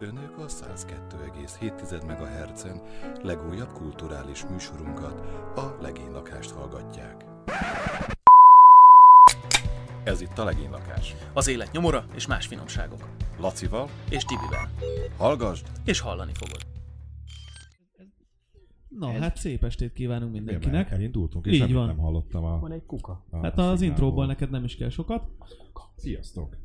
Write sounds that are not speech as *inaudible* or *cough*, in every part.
Önök a 102,7 MHz-en legújabb kulturális műsorunkat, a Legénylakást hallgatják. Ez itt a Legénylakás. Az élet nyomora és más finomságok. Lacival, És Tibivel. hallgasd! És hallani fogod. Na, Ez- hát szép estét kívánunk mindenkinek. már elindultunk, és Így van. nem hallottam a, Van egy kuka. a Hát a az szignálból. intróból neked nem is kell sokat. Sziasztok!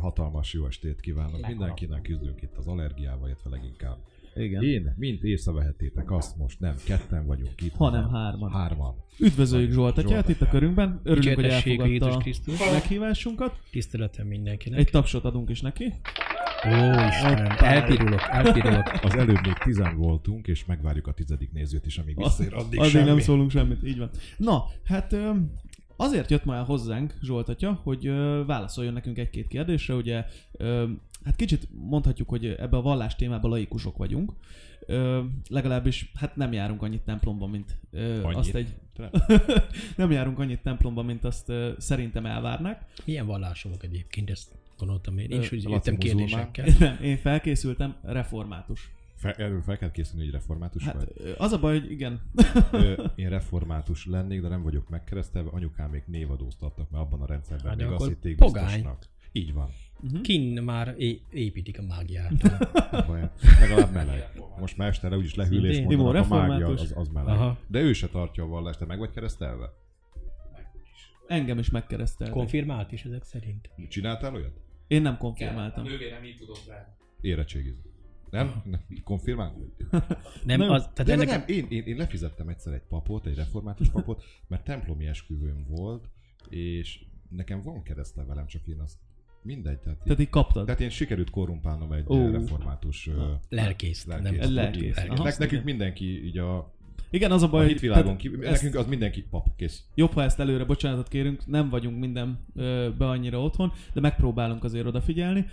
Hatalmas jó estét kívánok mindenkinek, küzdünk itt az allergiával, illetve leginkább. Igen. Én, mint észrevehettétek azt most nem ketten vagyunk itt, Hanem hárman. Hárman. Üdvözöljük Zsolt atyát itt a körünkben. Örülünk, hogy Dicsértessége Jézus elfogadta a Krisztus. meghívásunkat. Tiszteletem mindenkinek. Egy tapsot adunk is neki. Ó, Istenem, elpirulok, elpirulok. Az előbb még tizen voltunk, és megvárjuk a tizedik nézőt is, amíg visszaér. Addig, Addig semmi. nem szólunk semmit, így van. Na, hát azért jött ma el hozzánk Zsolt atya, hogy ö, válaszoljon nekünk egy-két kérdésre. Ugye, hát kicsit mondhatjuk, hogy ebbe a vallás témában laikusok vagyunk. Ö, legalábbis hát nem járunk annyit templomban, mint ö, Annyit? azt egy... *laughs* Nem járunk annyit templomban, mint azt ö, szerintem elvárnák. Milyen vallások egyébként, ezt gondoltam én. Én is úgy jöttem kérdésekkel. Nem, én felkészültem református. Fel, erről fel kell készülni, hogy református Hát vagy. az a baj, hogy igen. Én református lennék, de nem vagyok megkeresztelve. Anyukám még névadóztattak, mert abban a rendszerben Hát még azt hitték pogány. biztosnak. Így van. Kin már é- építik a mágiát. *laughs* Baj. Legalább meleg. Most már este úgyis lehűl és Idén. mondanak a mágia, az, az meleg. Aha. De ő se tartja a vallást. Te meg vagy keresztelve? Engem is megkereszteltek. Konfirmált is ezek szerint. Csináltál olyat? Én nem konfirmáltam. Nővérem így tudok rá. Érettségiz. Nem? nem. Konfirmál? Nem, Nem. az, tehát De ennek nem, én, én, én lefizettem egyszer egy papot, egy református papot, mert templomi esküvőm volt, és nekem van keresztel velem, csak én azt mindegy. Tehát, Tehát így kaptad. tehát én sikerült korrumpálnom egy uh, református lelkész. Nem, lelkész. Nekünk mindenki így a, Igen, az a a baj, hogy hitvilágon tehát kívül, ezt nekünk az mindenki pap, kész. jobb, ha ezt előre bocsánatot kérünk, nem vagyunk minden ö, be annyira otthon, de megpróbálunk azért odafigyelni.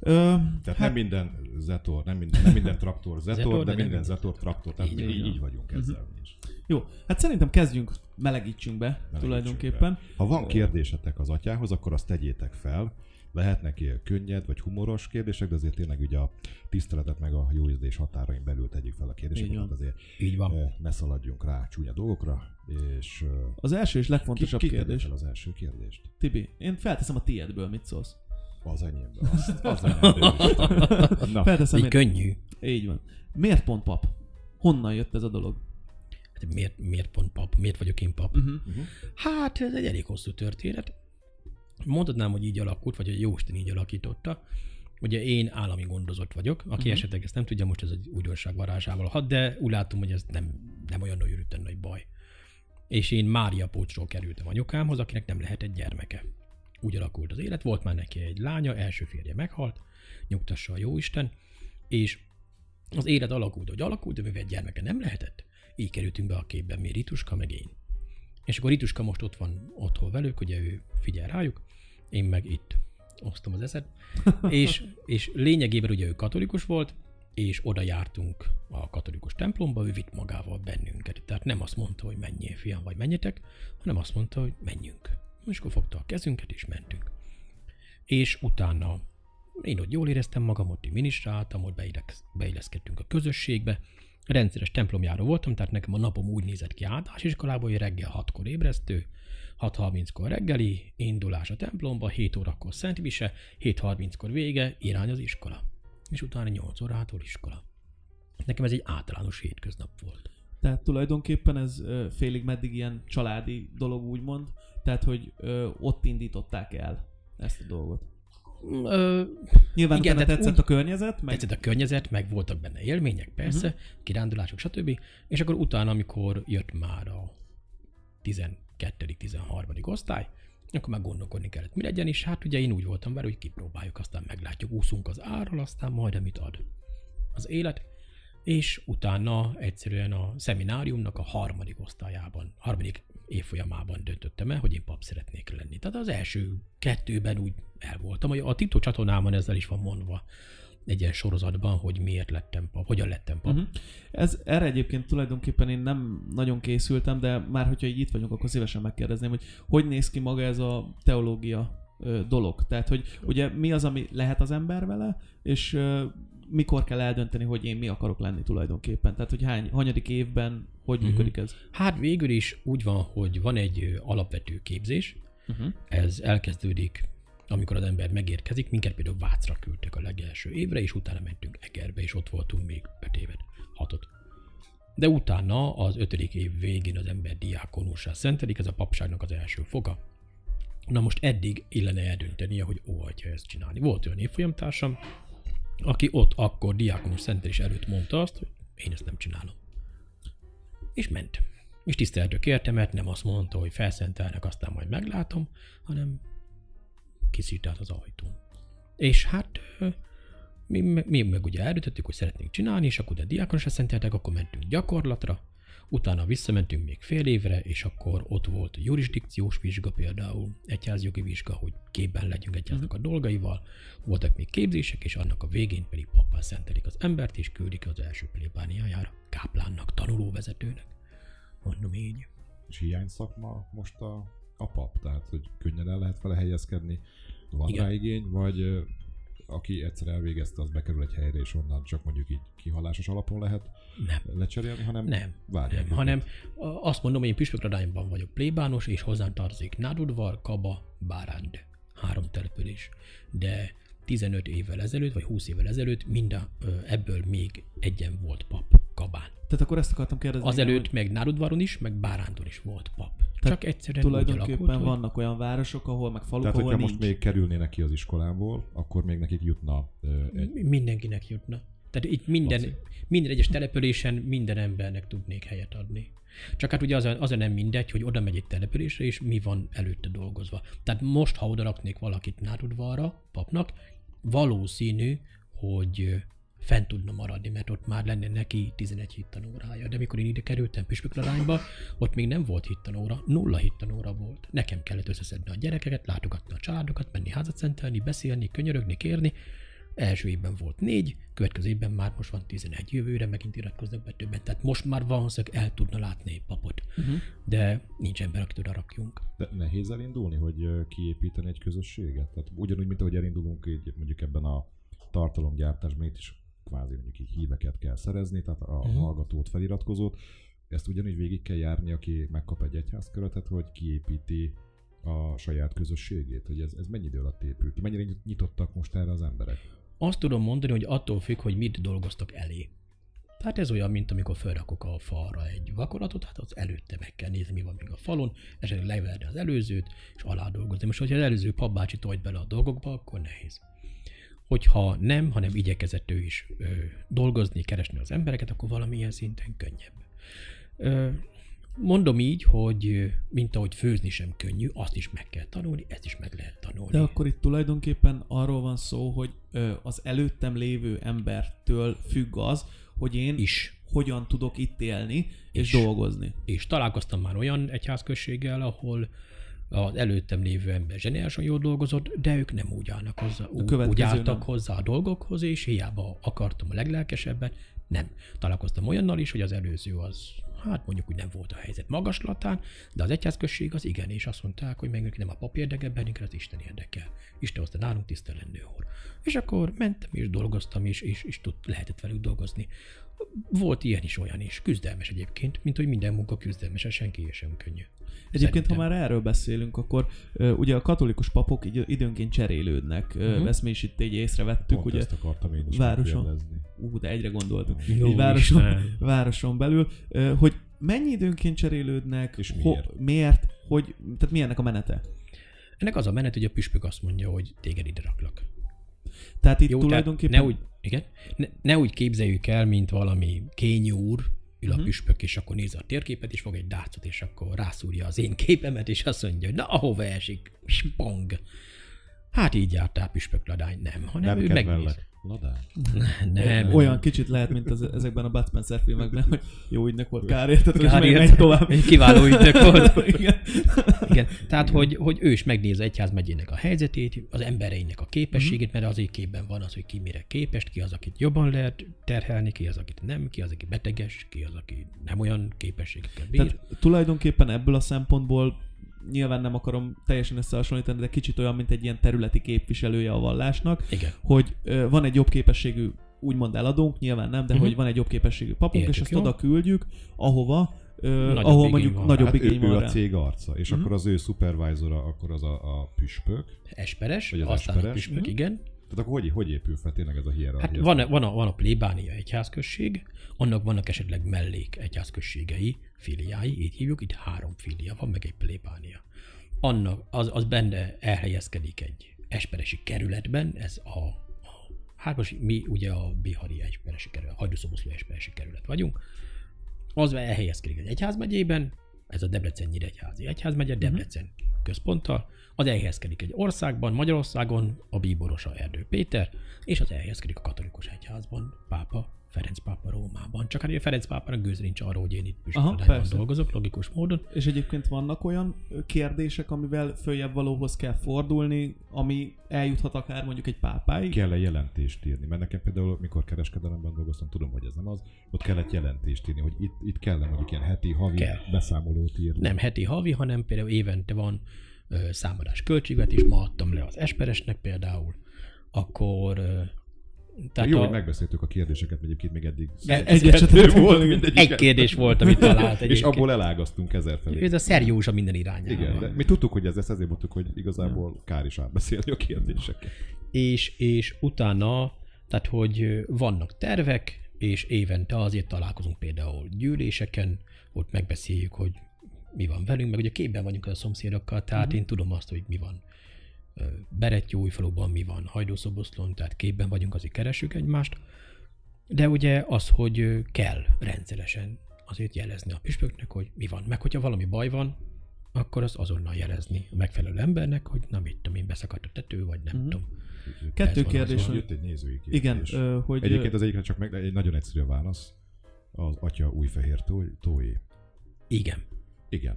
Ö, Tehát hát, nem minden zetor, nem minden, nem minden traktor zetor, Zetor, de de minden minden- zetor traktor. Tehát Így így, így, így vagyunk ezzel Mhm. mi is. Jó, hát szerintem kezdjünk, melegítsünk be Melegítsünk tulajdonképpen. be. Ha van kérdésetek az atyához, akkor azt tegyétek fel. Lehetnek ilyen könnyed vagy humoros kérdések, de azért tényleg ugye a tiszteletet meg a jó ízlés határain belül tegyük fel a Így kérdéseket, van. tehát azért Így van. ne szaladjunk rá csúnya dolgokra, és Az első és ki, legfontosabb ki kérdés. fel az első kérdést? Tibi, én felteszem a tiédből, mit szólsz? Az enyémből. Az, az. *laughs* Na, Felteszem Így én. könnyű. Így van. Miért pont pap? Honnan jött ez a dolog? Hát miért, miért pont pap? Miért vagyok én pap? Uh-huh. Hát ez egy elég hosszú történet. Mondhatnám, hogy így alakult, vagy hogy Jóisten így alakította. Ugye én állami gondozott vagyok, aki uh-huh. esetleg ezt nem tudja, most ez egy újdonság varázsával hat, de úgy látom, hogy ez nem, nem olyan nagy nagy baj. És én Mária Pócsról kerültem anyukámhoz, akinek nem lehetett gyermeke. Úgy alakult az élet, volt már neki egy lánya, első férje meghalt, nyugtassa a jóisten, és az élet alakult, hogy alakult, de mivel gyermeke nem lehetett, így kerültünk be a képbe mi Rituska, meg én. És akkor Rituska most ott van otthon velük, ugye ő figyel rájuk, én meg itt osztom az eszet. *laughs* és, és lényegében ugye ő katolikus volt, és oda jártunk a katolikus templomba, ő vitt magával bennünket. Tehát nem azt mondta, hogy menjél fiam, vagy menjetek, hanem azt mondta, hogy menjünk. És akkor fogta a kezünket, és mentünk. És utána én ott jól éreztem magam, ott én minisztráltam, ott beillesz- beilleszkedtünk a közösségbe, rendszeres templomjáró voltam, tehát nekem a napom úgy nézett ki általános iskolában, hogy reggel 6-kor ébresztő, 6.30-kor reggeli, indulás a templomba, 7 órakor szentmise, 7.30-kor vége, irány az iskola. És utána 8 órától iskola. Nekem ez egy általános hétköznap volt. Tehát tulajdonképpen ez félig meddig ilyen családi dolog úgymond, tehát hogy ö, ott indították el ezt a dolgot. Ö, Nyilván Igen, tehát tetszett úgy- a környezet, meg Tetszett a környezet, meg voltak benne élmények, persze, uh-huh. kirándulások, stb. És akkor utána, amikor jött már a 12.-13. osztály, akkor már gondolkodni kellett, mi legyen, és hát ugye én úgy voltam vele, hogy kipróbáljuk, aztán meglátjuk, úszunk az árral, aztán majd amit ad az élet, és utána egyszerűen a szemináriumnak a harmadik osztályában, harmadik évfolyamában döntöttem el, hogy én pap szeretnék lenni. Tehát az első kettőben úgy el voltam. A TikTok csatornámon ezzel is van mondva egy ilyen sorozatban, hogy miért lettem pap, hogyan lettem pap. Uh-huh. Ez, erre egyébként tulajdonképpen én nem nagyon készültem, de már hogyha így itt vagyunk, akkor szívesen megkérdezném, hogy hogy néz ki maga ez a teológia dolog. Tehát, hogy ugye mi az, ami lehet az ember vele, és mikor kell eldönteni, hogy én mi akarok lenni tulajdonképpen? Tehát, hogy hány, hanyadik évben, hogy Mhm. működik ez? Hát végül is úgy van, hogy van egy alapvető képzés, Uh-huh. ez elkezdődik, amikor az ember megérkezik, minket például Vácra küldtek a legelső évre, és utána mentünk Egerbe, és ott voltunk még öt évet, hatot. De utána az ötödik év végén az ember diákonussá szentelik, ez a papságnak az első foga. Na most eddig illene eldöntenie, hogy ó, hogyha ezt csinálni. Volt olyan évfolyamtársam, aki ott akkor diákonus szentelés előtt mondta azt, hogy én ezt nem csinálom. És ment. És tiszteltük érte, mert nem azt mondta, hogy felszentelnek, aztán majd meglátom, hanem kiszítált az ajtón. És hát mi, mi meg ugye eldöntöttük, hogy szeretnénk csinálni, és akkor de diákonosra szenteltek, akkor mentünk gyakorlatra, utána visszamentünk még fél évre, és akkor ott volt jurisdikciós vizsga például, egyházjogi vizsga, hogy képben legyünk egyháznak a dolgaival, voltak még képzések, és annak a végén pedig pappá szentelik az embert, és küldik az első plébániájára, káplánnak, tanulóvezetőnek. Mondom így. És hiány szakma most a, a pap, tehát hogy könnyen el lehet vele helyezkedni, van Igen. rá igény, vagy aki egyszer elvégezte, az bekerül egy helyre, és onnan csak mondjuk így kihalásos alapon lehet Nem. lecserélni, hanem Nem, várják nem, hanem a- azt mondom, hogy én püspökradányban vagyok plébános, és hozzám tartozik Nádudvar, Kaba, Báránd. Három település. De 15 évvel ezelőtt, vagy 20 évvel ezelőtt minden ö, ebből még egyen volt pap Kabán. Tehát akkor ezt akartam kérdezni. igen, Azelőtt meg Nádudvaron is, meg Bárándon is volt pap. Tehát Csak egyszerűen úgy Tulajdonképpen alakult, vannak olyan városok, ahol meg faluk, Tehát, ahol nincs. most még kerülnének ki az iskolából, akkor még nekik jutna ö, egy... mi- mindenkinek jutna. Tehát itt minden, Laci. minden egyes településen minden embernek tudnék helyet adni. Csak hát ugye az a, az a nem mindegy, hogy oda megy egy településre, és mi van előtte dolgozva. Tehát most, ha oda raknék valakit Nárudvarra, papnak, valószínű, hogy fent tudna maradni, mert ott már lenne neki 11 hittanórája. De mikor én ide kerültem Püspökladányba, ott még nem volt hittanóra, nulla hittanóra volt. Nekem kellett összeszedni a gyerekeket, látogatni a családokat, menni házat szentelni, beszélni, könyörögni, kérni. Első évben volt négy, következő évben már most van 11, jövőre megint iratkoznak be többen. Tehát most már valószínűleg el tudna látni egy papot. Uh-huh. De nincs ember, akit oda rakjunk. De nehéz elindulni, hogy kiépíteni egy közösséget? Tehát ugyanúgy, mint ahogy elindulunk így mondjuk ebben a tartalomgyártásban, itt is kvázi mondjuk így híveket kell szerezni, tehát a Mhm. hallgatót, feliratkozót. Ezt ugyanúgy végig kell járni, aki megkap egy egyházkörötet, hogy kiépíti a saját közösségét, hogy ez, ez mennyi idő alatt épül ki, mennyire nyitottak most erre az emberek. Azt tudom mondani, hogy attól függ, hogy mit dolgoztak elé. Tehát ez olyan, mint amikor felrakok a falra egy vakoratot, hát az előtte meg kell nézni, mi van még a falon, esetleg leverni az előzőt, és alá dolgozni. Most, hogyha az előző papbácsi tolt bele a dolgokba, akkor nehéz. Hogyha nem, hanem igyekezett ő is ö, dolgozni, keresni az embereket, akkor valamilyen szinten könnyebb. Ö, mondom így, hogy mint ahogy főzni sem könnyű, azt is meg kell tanulni, ezt is meg lehet tanulni. De akkor itt tulajdonképpen arról van szó, hogy ö, az előttem lévő embertől függ az, hogy én is. hogyan tudok itt élni és Is. dolgozni. és találkoztam már olyan egyházközséggel, ahol az előttem lévő ember zseniálisan jól dolgozott, de ők nem úgy állnak hozzá, úgy, álltak nem. hozzá a dolgokhoz, és hiába akartam a leglelkesebbet, nem. Találkoztam olyannal is, hogy az előző az, hát mondjuk úgy nem volt a helyzet magaslatán, de az egyházközség az igen, és azt mondták, hogy meg nem a pap érdekel bennünket, az Isten érdekel. Isten hozta nálunk tiszta lennő úr. És akkor mentem és dolgoztam, és, és, és tud, lehetett velük dolgozni. Volt ilyen is, olyan is. Küzdelmes egyébként, mint hogy minden munka küzdelmes, senki sem könnyű. Egyébként, ha már erről beszélünk, akkor ugye a katolikus papok így időnként cserélődnek. Uh-huh. Ezt mi is itt így észrevettük, Pont ugye. ezt akartam én is városon. Ú, de egyre gondoltunk. Jó így városon, Isten. városon belül, hogy mennyi időnként cserélődnek, És ho- miért? miért, hogy, tehát mi ennek a menete? Ennek az a menet, hogy a püspök azt mondja, hogy téged ide raklak. Tehát itt Jó, tulajdonképpen... tehát ne úgy, igen, ne, ne úgy képzeljük el, mint valami kényúr, ül a Mhm. püspök, és akkor nézi a térképet, és fog egy dácot, és akkor rászúrja az én képemet, és azt mondja, hogy na, ahova esik, spong. Hát így jártál püspök ladány, nem, hanem Nem ő megnéz. Ladán? *laughs* Nem. Olyan kicsit lehet, mint az, ezekben a Bud Spencer filmekben, hogy jó ügynek volt kárért, tehát most Kárért. megy, megy tovább. Egy kiváló ügynök *laughs* volt. Igen. Igen, tehát hogy, hogy ő is megnézi egyház megyének a helyzetét, az embereinek a képességét, Mhm. mert azért képben van az, hogy ki mire képes, ki az, akit jobban lehet terhelni, ki az, akit nem, ki az, aki beteges, ki az, aki nem olyan képességekkel bír. Tehát tulajdonképpen ebből a szempontból nyilván nem akarom teljesen összehasonlítani, de kicsit olyan, mint egy ilyen területi képviselője a vallásnak, Igen. hogy ö, van egy jobb képességű úgymond eladunk, nyilván nem, de Mhm. hogy van egy jobb képességű papunk, Értjük, és azt jó. oda küldjük, ahova, ö, ahol mondjuk van nagyobb Hát ő, igény ő van a rá. cég arca, és Mhm. akkor az ő supervisora, akkor az a, a püspök. Esperes, Vagy az aztán a esperes. püspök, Mhm. igen. Tehát akkor hogy, hogy épül fel tényleg ez a hierarchia? Hát van, van, a, van a plébánia egyházközség, annak vannak esetleg mellék egyházközségei, filiái, így hívjuk, itt három filia van, meg egy plébánia. Annak, az, az benne elhelyezkedik egy esperesi kerületben, ez a, a hát most mi ugye a Bihari esperesi kerület, Hajdúszoboszló esperesi kerület vagyunk, az elhelyezkedik egy egyházmegyében, ez a Debrecen Nyíregyházi Egyházmegye, Debrecen központtal, az elhelyezkedik egy országban, Magyarországon a bíborosa Erdő Péter, és az elhelyezkedik a katolikus egyházban, pápa, Ferenc pápa Rómában. Csak hát ugye Ferenc pápának gőz nincs arról, hogy én itt püspökadányban dolgozok, logikus módon. És egyébként vannak olyan kérdések, amivel följebb valóhoz kell fordulni, ami eljuthat akár mondjuk egy pápáig? kell-e jelentést írni? Mert nekem például, mikor kereskedelemben dolgoztam, tudom, hogy ez nem az, ott kellett jelentést írni, hogy itt, itt kell mondjuk ilyen heti, havi Kell. beszámolót írni. Nem heti, havi, hanem például évente van ö, számadás költségvetés, ma adtam le az Esperesnek például, akkor ö, tehát Jó, a, hogy megbeszéltük a kérdéseket, egyébként még eddig E- egyet volt egy kérdés volt, amit talált *laughs* És egyébként. abból elágaztunk ezer felé. Ez a Szerjózsa minden irányába. Igen, de mi tudtuk, hogy ez lesz, ezért mondtuk, hogy igazából kár is átbeszélni a kérdéseket. és, és utána, tehát hogy vannak tervek, és évente azért találkozunk például gyűléseken, ott megbeszéljük, hogy mi van velünk, meg ugye képben vagyunk a szomszédokkal, tehát uh-huh. én tudom azt, hogy mi van ö, Berettyóújfaluban, mi van Hajdószoboszlón, tehát képben vagyunk, azért keresünk egymást, de ugye az, hogy kell rendszeresen azért jelezni a püspöknek, hogy mi van. Meg hogyha valami baj van, akkor azt azonnal jelezni a megfelelő embernek, hogy na mit tudom én, beszakadt a tető, vagy nem Mhm. tudom. Kettő van, kérdés, az hogy... Jött egy nézői kérdés. Igen, ö, hogy... Egyébként az egyikre csak meg, egy nagyon egyszerű a válasz. Az atya újfehér tó, tóé. Igen. Igen.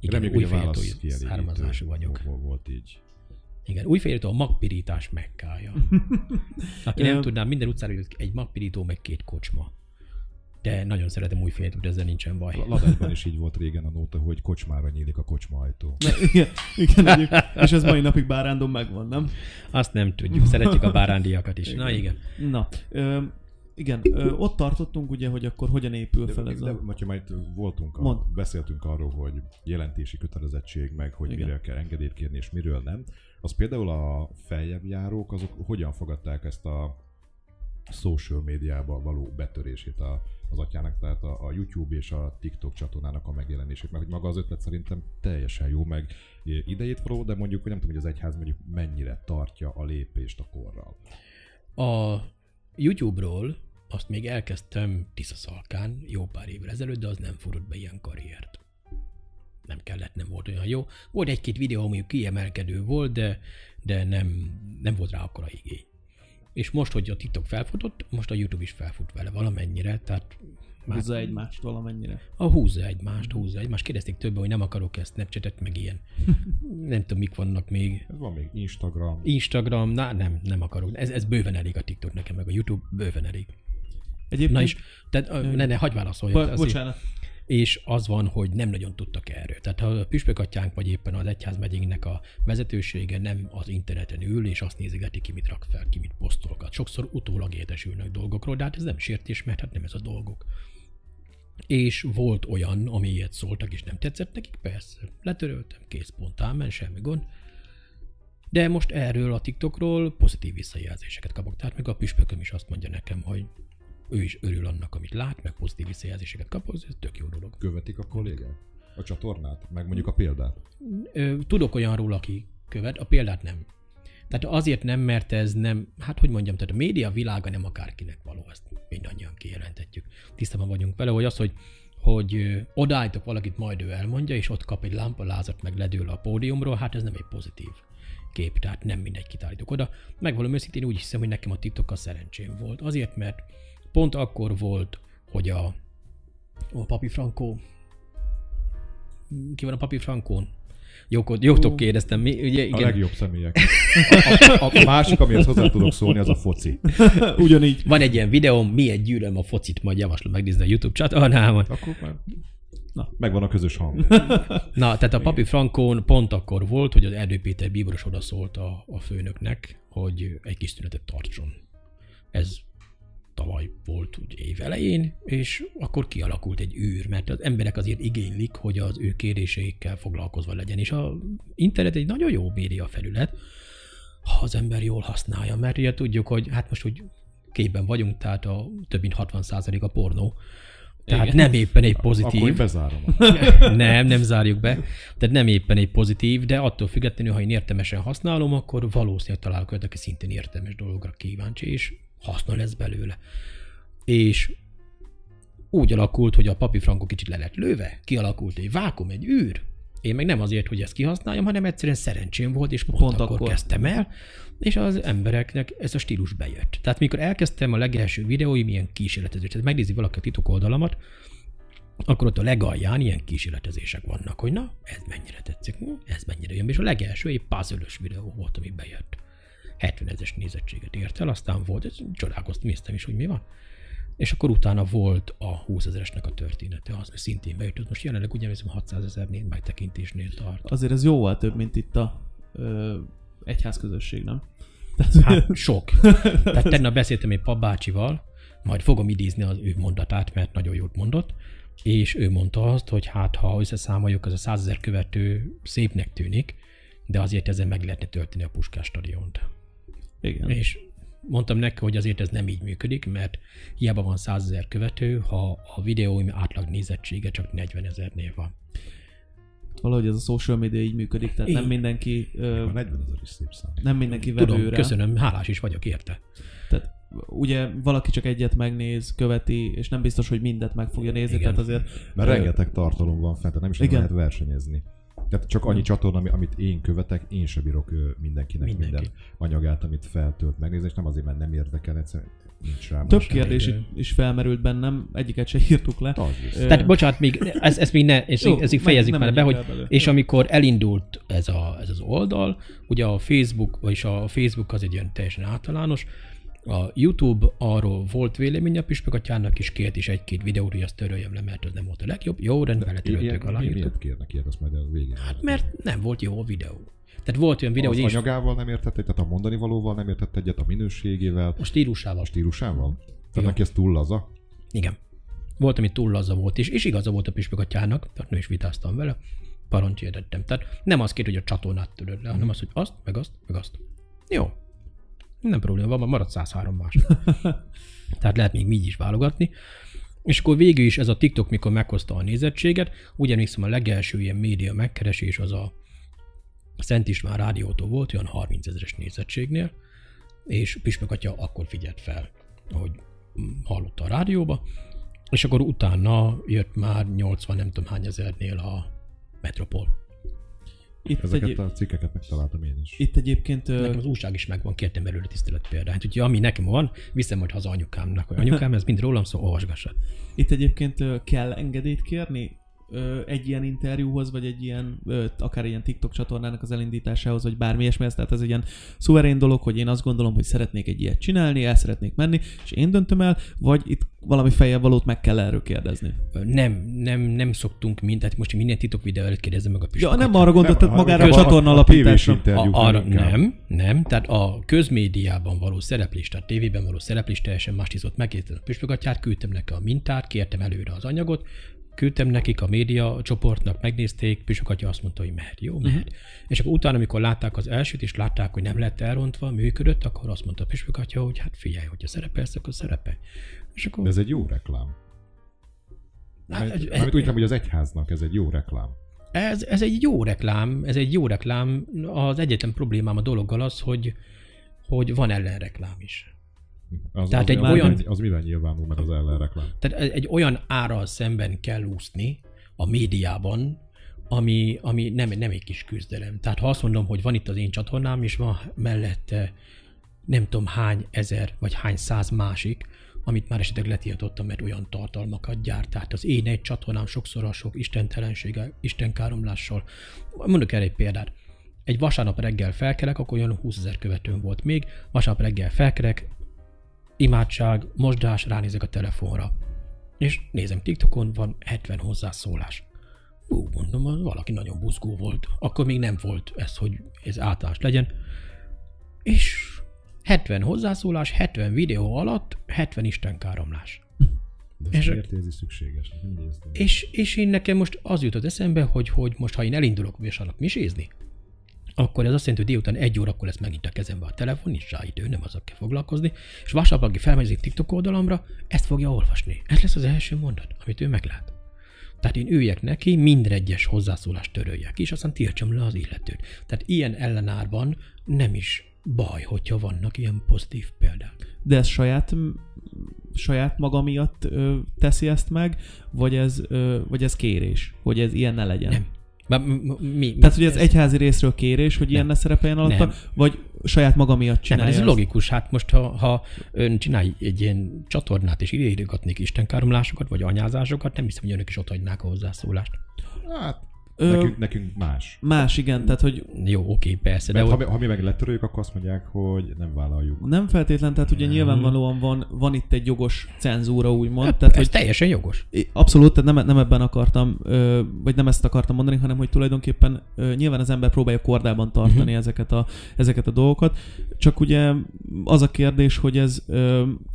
Igen, Reméljük, hogy a válasz származású vagyok. vo- Volt így. Igen, újfehértó a magpirítás mekkája. *laughs* Aki nem tudná, minden utcára jut egy magpirító, meg két kocsma. De nagyon szeretem újfehértót, ezzel nincsen baj. Ladásban is így volt régen a nóta, hogy kocsmára nyílik a kocsma ajtó. Igen, igen és ez mai napig Bárándon megvan, nem? Azt nem tudjuk, szeretjük a bárándiakat is. Na igen. Na, ö, igen, ö, ott tartottunk ugye, hogy akkor hogyan épül De, fel de, ez de a... hogyha majd voltunk, a, beszéltünk arról, hogy jelentési kötelezettség, meg hogy Igen. miről kell engedélyt kérni, és miről nem. Az például a feljebb járók, azok hogyan fogadták ezt a social médiába való betörését a, az atyának, tehát a, a YouTube és a TikTok csatornának a megjelenését, mert hogy maga az ötlet szerintem teljesen jó, meg idejét való, de mondjuk, hogy nem tudom, hogy az egyház mondjuk mennyire tartja a lépést a korral. A YouTube-ról azt még elkezdtem Tiszaszalkán jó pár évvel ezelőtt, de az nem fordult be ilyen karriert. Nem kellett, nem volt olyan jó. Volt egy-két videó, ami kiemelkedő volt, de, de nem, nem volt rá akkora igény. És most, hogy a TikTok felfutott, most a YouTube is felfut vele valamennyire, tehát már Húzza egymást valamennyire. a húzza egymást, húzza egymást. Kérdezték többen, hogy nem akarok ezt Snapchatet, meg ilyen. *laughs* Nem tudom, mik vannak még. Ez van még Instagram, Instagram, na, nem, nem akarok. Ez, ez bőven elég a TikTok nekem, meg a YouTube bőven elég. Egyébként... Na és, tehát, ne, ne, hagyj válaszoljak. Bo- azért. És az van, hogy nem nagyon tudtak erről. Tehát ha a püspökatyánk vagy éppen az egyházmegyénknek a vezetősége nem az interneten ül, és azt nézegeti ki, mit rak fel, ki mit posztolgat. Sokszor utólag értesülnek dolgokról, de hát ez nem sértés, mert hát nem ez a dolgok. És volt olyan, ami ilyet szóltak, és nem tetszett nekik, persze. Letöröltem, kész pont, ámen, semmi gond. De most erről a TikTokról pozitív visszajelzéseket kapok. Tehát még a püspököm is azt mondja nekem, hogy ő is örül annak, amit lát, meg pozitív visszajelzéseket kap, ez tök jó dolog. követik a kollégák? A csatornát? Meg mondjuk a példát? Tudok olyanról, aki követ, a példát nem. Tehát azért nem, mert ez nem, hát hogy mondjam, tehát a média világa nem akárkinek való, ezt mindannyian kijelentetjük. Tisztában vagyunk vele, hogy az, hogy, hogy ö, odaállítok valakit, majd ő elmondja, és ott kap egy lámpalázat, meg ledől a pódiumról, hát ez nem egy pozitív kép, tehát nem mindegy kitállítok oda. Megvalom őszintén úgy hiszem, hogy nekem a TikTokkal szerencsém volt. Azért, mert pont akkor volt, hogy a, a Papi Franco ki van a Papi Frankón? Jókot, jótok kérdeztem, mi? Ugye, A igen, legjobb személyek. A, a, a másik, amihez hozzá tudok szólni, az a foci. Ugyanígy. van egy ilyen videóm, miért gyűlöm a focit, majd javaslom megnézni a YouTube csatornámat. Akkor már megvan a közös hang. Na, tehát a Papi Frankón pont akkor volt, hogy az Erdő Péter bíboros oda szólt a, a főnöknek, hogy egy kis tünetet tartson. Ez tavaly volt úgy év elején, és akkor kialakult egy űr, mert az emberek azért igénylik, hogy az ő kéréseikkel foglalkozva legyen, és a internet egy nagyon jó média felület, ha az ember jól használja, mert ugye tudjuk, hogy hát most úgy képben vagyunk, tehát a több mint 60% a pornó, tehát Igen. nem éppen egy Akkor pozitív. bezárom. *laughs* nem, nem zárjuk be. Tehát nem éppen egy pozitív, de attól függetlenül, ha én értelmesen használom, akkor valószínűleg találok olyat, aki szintén értelmes dologra kíváncsi, és haszna lesz belőle. És úgy alakult, hogy a papi frankó kicsit le lett lőve, kialakult egy vákum, egy űr. Én meg nem azért, hogy ezt kihasználjam, hanem egyszerűen szerencsém volt, és pont, Pont akkor, akkor. kezdtem el, és az embereknek ez a stílus bejött. Tehát mikor elkezdtem a legelső videóim ilyen kísérletezés, tehát megnézi valaki a titok oldalamat, akkor ott a legalján ilyen kísérletezések vannak, hogy na, ez mennyire tetszik, hm, ez mennyire jön. És a legelső egy puzzle videó volt, ami bejött. 70 ezes nézettséget ért el, aztán volt, csodálkoztam, néztem is, hogy mi van. És akkor utána volt a 20 ezeresnek a története, az szintén bejött, az most jelenleg ugye hiszem 600 ezernél megtekintésnél tart. Azért ez jóval több, mint itt a ö, egyházközösség, nem? Hát sok. Tehát tegnap beszéltem egy papbácsival, majd fogom idézni az ő mondatát, mert nagyon jót mondott, és ő mondta azt, hogy hát ha összeszámoljuk, az a 100 ezer követő szépnek tűnik, de azért ezzel meg lehetne tölteni a Puskás stadiont. Igen. És mondtam neki, hogy azért ez nem így működik, mert hiába van 100 ezer követő, ha a videóim átlag nézettsége csak 40 ezernél van. Valahogy ez a social media így működik, tehát nem Igen. mindenki, ö, A 40 ezer is szép szám. nem mindenki Tudom, vevőre. köszönöm, hálás is vagyok érte. Tehát ugye valaki csak egyet megnéz, követi, és nem biztos, hogy mindet meg fogja nézni, Igen. tehát azért Mert rengeteg tartalom van fent, tehát nem is. Igen. lehet versenyezni. Tehát csak annyi csatorna, ami- amit én követek, én se bírok mindenkinek Mindenki. minden anyagát, amit feltölt megnézni, és nem azért, mert nem érdekel, egyszerűen nincs rá. több kérdés is, is felmerült bennem, egyiket se írtuk le. Ö, Tehát bocsánat, még ez, ezt még ne, ezt, Jó, meg- fejezzük nem már be, hogy belőle. és amikor elindult ez, a, ez az oldal, ugye a Facebook, vagyis a Facebook az egy ilyen teljesen általános, a YouTube arról volt véleménye a Püspökatyának is kért is egy-két videót, hogy azt töröljem le, mert az nem volt a legjobb. Jó, rendben, Ilyen- aláírtuk. Miért kérnek ilyet, azt majd a végén. Hát mert nem volt jó a videó. Tehát volt olyan videó, az hogy anyagával nem értett egyet, a mondani valóval nem értett egyet, a minőségével, a stílusával. a stílusával? Tehát neki ez túl laza? Igen. Volt, ami túl laza volt, és, és igaza volt a püspökatyának, tehát nem is vitáztam vele, parancsérdettem. Tehát nem az két, hogy a csatornát töröd le, hanem az, hogy azt, meg azt, meg azt. Jó. Nem probléma, van, marad 103 más. *laughs* Tehát lehet még így is válogatni. És akkor végül is ez a TikTok, mikor meghozta a nézettséget, úgy emlékszem a legelső ilyen média megkeresés az a Szent István rádiótól volt, olyan 30 ezeres nézettségnél, és Püspök atya akkor figyelt fel, hogy hallotta a rádióba, és akkor utána jött már 80 nem tudom hány ezernél a Metropol. Itt, Ezeket egy, a cikkeket megtaláltam én is. itt egyébként Nekem az újság is megvan, kértem belőle tisztelet példányt. Úgyhogy ami nekem van, viszem majd haza anyukámnak. hogy Anyukám, ez mind rólam szó, olvasgassa. Itt egyébként kell engedélyt kérni egy ilyen interjúhoz, vagy egy ilyen, ö, akár ilyen TikTok csatornának az elindításához, vagy bármi ilyesmihez. Tehát ez egy ilyen szuverén dolog, hogy én azt gondolom, hogy szeretnék egy ilyet csinálni, el szeretnék menni, és én döntöm el, vagy itt valami fejjel valót meg kell erről kérdezni. Nem, nem, nem szoktunk mind, tehát most minden titok videó előtt kérdezem meg a Ja, püspököt. nem arra gondoltad Nem, magára a csatorna a- a tévés alapításra. A, arra nem, nem, tehát a közmédiában való szereplés, tehát tévében való szereplés teljesen más tízott. Megkértem a püspökatyát, küldtem neki a mintát, kértem előre az anyagot, küldtem nekik a média csoportnak, megnézték, püspökatya azt mondta, hogy mehet, jó, mehet. Uh-huh. És akkor utána, amikor látták az elsőt, és látták, hogy nem lett elrontva, működött, akkor azt mondta a püspökatya, hogy hát figyelj, hogyha szerepelsz, akkor szerepelj. És akkor... De ez egy jó reklám. Hát, Mert, ez- mert úgy tudom, hogy az egyháznak ez egy jó reklám. Ez, ez egy jó reklám, ez egy jó reklám. Az egyetlen problémám a dologgal az, hogy, hogy van ellenreklám is. Az, Tehát az, egy az, olyan- miben- Az miben nyilvánul meg az ellenreklám? Tehát egy- olyan árral szemben kell úszni a médiában, ami, ami nem, nem egy kis küzdelem. Tehát ha azt mondom, hogy van itt az én csatornám, és van mellette nem tudom hány ezer, vagy hány száz másik, amit már esetleg letiltottam, mert olyan tartalmakat gyárt. Tehát az én egy csatornám sokszor a sok istentelenséggel, istenkáromlással. Mondok erre egy példát. Egy vasárnap reggel felkelek, akkor olyan 20 ezer követőm volt még. Vasárnap reggel felkelek, imádság, mosdás, ránézek a telefonra. És nézem, TikTokon van 70 hozzászólás. Ú, mondom, az valaki nagyon buzgó volt. Akkor még nem volt ez, hogy ez általános legyen. És 70 hozzászólás, 70 videó alatt, 70 istenkáromlás. De És- miért érzi szükséges? És, és én nekem most az jutott eszembe, hogy, hogy most ha én elindulok Vésarnak misézni, akkor ez azt jelenti, hogy délután egy órakor lesz megint a kezembe a telefon, nincs rá idő, nem azzal kell foglalkozni, és vasárnap, aki felmegy TikTok oldalamra, ezt fogja olvasni. Ez lesz az első mondat, amit ő meglát. Tehát én üljek neki, minden egyes hozzászólást töröljek, és aztán tiltsam le az illetőt. Tehát ilyen ellenárban nem is baj, hogyha vannak ilyen pozitív példák. De ez saját, saját maga miatt ö, teszi ezt meg, vagy ez, ö, vagy ez kérés, hogy ez ilyen ne legyen? Nem. M- mi, mi, Tehát, hogy ez egyházi részről kérés, hogy ilyen Nem. ne szerepeljen alatta, Nem. vagy saját maga miatt Nem, csinálja ez ezt? logikus. Hát most, ha, ha ön csinálj egy ilyen csatornát, és írgatnék istenkáromlásokat, vagy anyázásokat, nem hiszem, hogy önök is ott hagynák a hozzászólást. Hát, nekünk, nekünk más. Más, igen, tehát, hogy Jó, oké, persze, de Mert ha, ott, mi- ha mi meg letöröljük, akkor azt mondják, hogy nem vállaljuk. nem feltétlen, tehát ugye nyilvánvalóan van, van itt egy jogos cenzúra, úgymond. hát, tehát, ez hogy teljesen jogos. Abszolút, tehát nem, nem ebben akartam, vagy nem ezt akartam mondani, hanem hogy tulajdonképpen nyilván az ember próbálja kordában tartani uh-huh. ezeket, a, ezeket a dolgokat. Csak ugye az a kérdés, hogy ez,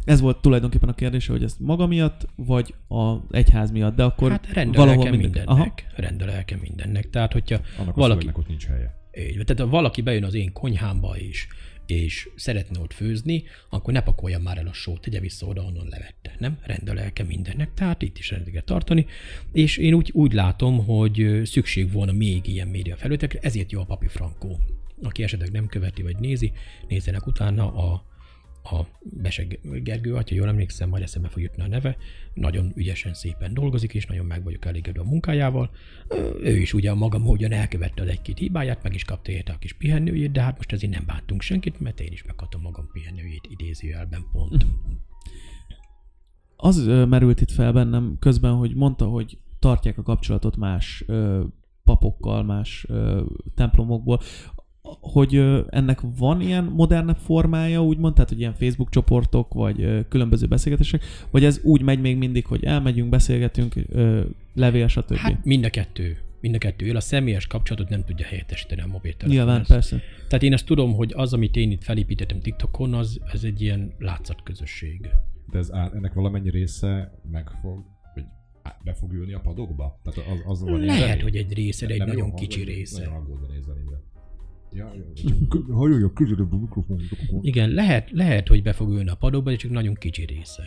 ez volt tulajdonképpen a kérdés, hogy ez maga miatt, vagy a egyház miatt, de akkor Hát rendelelke minden- mindennek. Aha. Aha. Rendelelke mindennek. Tehát, hogyha Annak a valaki, szövegnek ott nincs helye. így, tehát ha valaki bejön az én konyhámba is, és szeretne ott főzni, akkor ne pakolja már el a sót, tegye vissza oda, onnan levette. Nem? Rendelelke mindennek, tehát itt is rendbe kell tartani. És én úgy, úgy látom, hogy szükség volna még ilyen média felületekre, ezért jó a Papi Frankó. Aki esetleg nem követi vagy nézi, nézzenek utána a a Beseg Gergő, ha jól emlékszem, majd eszembe fog jutni a neve, nagyon ügyesen, szépen dolgozik, és nagyon meg vagyok elégedve a munkájával. Ő is ugye a maga módján elkövette az egy-két hibáját, meg is kapta érte a kis pihenőjét, de hát most ezért nem bántunk senkit, mert én is megkaptam magam pihenőjét idézőjelben pont. az ö, merült itt fel bennem közben, hogy mondta, hogy tartják a kapcsolatot más papokkal, más ö, templomokból, hogy ennek van ilyen modernebb formája, úgymond, tehát hogy ilyen Facebook csoportok, vagy különböző beszélgetések, vagy ez úgy megy még mindig, hogy elmegyünk, beszélgetünk, levél, stb. Hát mind a kettő. Mind a kettő. Él a személyes kapcsolatot nem tudja helyettesíteni a mobiltelefon. Nyilván, Ez- persze. Tehát én ezt tudom, hogy az, amit én itt felépítettem TikTokon, az, ez egy ilyen látszatközösség. De ez, á- ennek valamennyi része meg fog, be fog ülni a padokba? Tehát az, az van Lehet, hogy egy része, de egy Nem jó nagyon hang, kicsi része. Nagyon aggódva nézel. Ja, jó. Hajolj a közelebb a mikrofon. Igen, lehet, lehet, hogy be fog ülni a padokba, de csak nagyon kicsi része.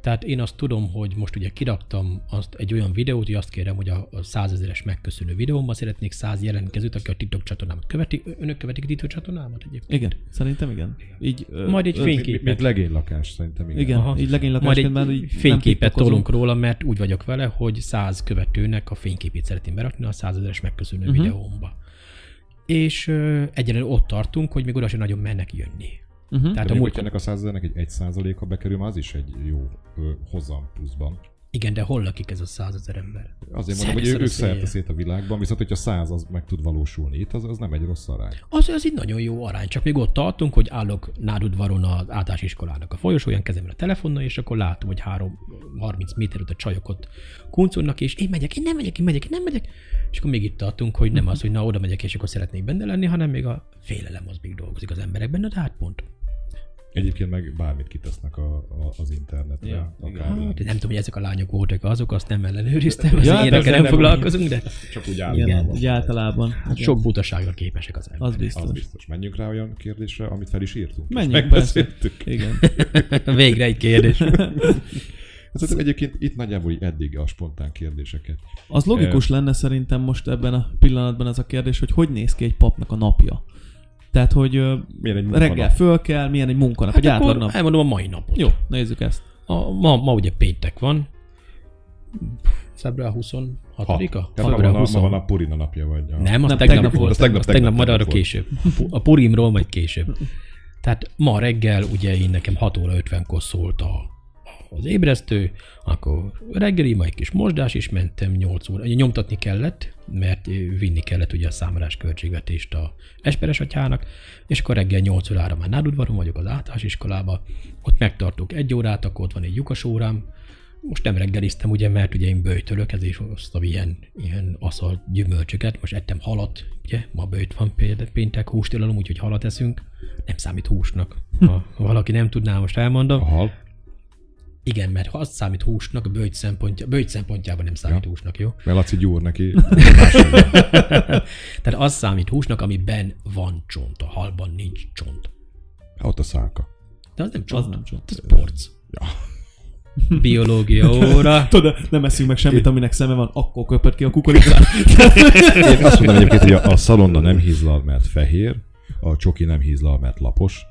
Tehát én azt tudom, hogy most ugye kiraktam azt egy olyan videót, hogy azt kérem, hogy a, a százezeres megköszönő videómban szeretnék száz jelentkezőt, aki a TikTok csatornámat követi. Önök követik a TikTok csatornámat egyébként? Igen, szerintem igen. Így, Majd egy ö, fény- Mint, legénylakás szerintem. Igen. Igen, Aha. így legény Majd egy már így fényképet tolunk róla, mert úgy vagyok vele, hogy száz követőnek a fényképét szeretném berakni a százezeres megköszönő Mhm. uh-huh. videómba. És ö, egyelőre ott tartunk, hogy még oda sem nagyon mennek jönni. Uh-huh. Tehát De a múlt, ennek a százezernek egy 1 százaléka bekerül, az is egy jó ö, hozam pluszban. igen, de hol lakik ez a százezer ember? Azért mondom, hogy ők szerte szét a világban, viszont hogyha száz az meg tud valósulni itt, az, az nem egy rossz arány. Az, az egy nagyon jó arány, csak még ott tartunk, hogy állok nádudvaron az általános iskolának a folyosóján, kezemben a telefonnal, és akkor látom, hogy három, 30 méter a csajok ott kuncolnak, és én megyek, én nem megyek, én megyek, én nem megyek. És akkor még itt tartunk, hogy nem az, hogy na oda megyek, és akkor szeretnék benne lenni, hanem még a félelem az még dolgozik az emberekben, de hát pont. Egyébként meg bármit kitesznek a, a, az internetre. Ja, akár Hát, nem tudom, hogy ezek a lányok voltak azok, azt nem ellenőriztem, az Ja, hát ilyenekkel nem nem- foglalkozunk, de Csak úgy Igen, általában. így általában. hát sok butaságra képesek az emberek. Az biztos. Az biztos. Menjünk rá olyan kérdésre, amit fel is írtunk. Menjünk, persze. megbeszéltük. Igen. *laughs* Végre egy kérdés. *laughs* Hát szerintem egyébként itt nagyjából így eddig a spontán kérdéseket. Az logikus lenne szerintem most ebben a pillanatban ez a kérdés, hogy hogy néz ki egy papnak a napja. Tehát, hogy Milyen egy reggel föl kell, milyen egy munkanap, Hát egy akkor átlag nap. elmondom a mai napot. Jó, nézzük ezt. A, ma, ma ugye péntek van. Február 26-a? Ja, ma, Február van a, 20. ma van a Purina napja, vagy a... Nem, az Nem, tegnap, tegnap volt. Az Az tegnap, tegnap- tegnap, majd tegnap arra volt. később. A Purimról majd később. Tehát ma reggel ugye én nekem 6 óra 50-kor szólt a, az ébresztő, akkor reggeli, majd kis mosdás, és mentem 8 óra. Ugye nyomtatni kellett, mert vinni kellett ugye a számolás költségvetést a Esperes atyának, és akkor reggel 8 órára már nádudvaron vagyok az általános iskolába, ott megtartok egy órát, akkor ott van egy lyukas órám, most nem reggeliztem, ugye, mert ugye én bőjtölök, ezért hoztam ilyen, ilyen aszalt gyümölcsöket. Most ettem halat, ugye, ma bőjt van például péntek, hústilalom, úgyhogy halat eszünk. Nem számít húsnak. Ha valaki nem tudná, most elmondom. A hal? Igen, mert ha azt számít húsnak, a bőjt, szempontja, bőjt szempontjában nem számít ja. húsnak, jó? Mert Laci gyúr neki. *laughs* *laughs* Tehát az számít húsnak, amiben van csont, a halban nincs csont. Ott a szálka. De az nem csont, Az nem csont. az porc. Ja. Biológia óra. *laughs* Tudod, nem eszünk meg semmit, aminek szeme van, akkor köpött ki a kukoricát. Én azt mondom egyébként, hogy a, a szalonna nem hízlal, mert fehér, a csoki nem hízlal, mert lapos.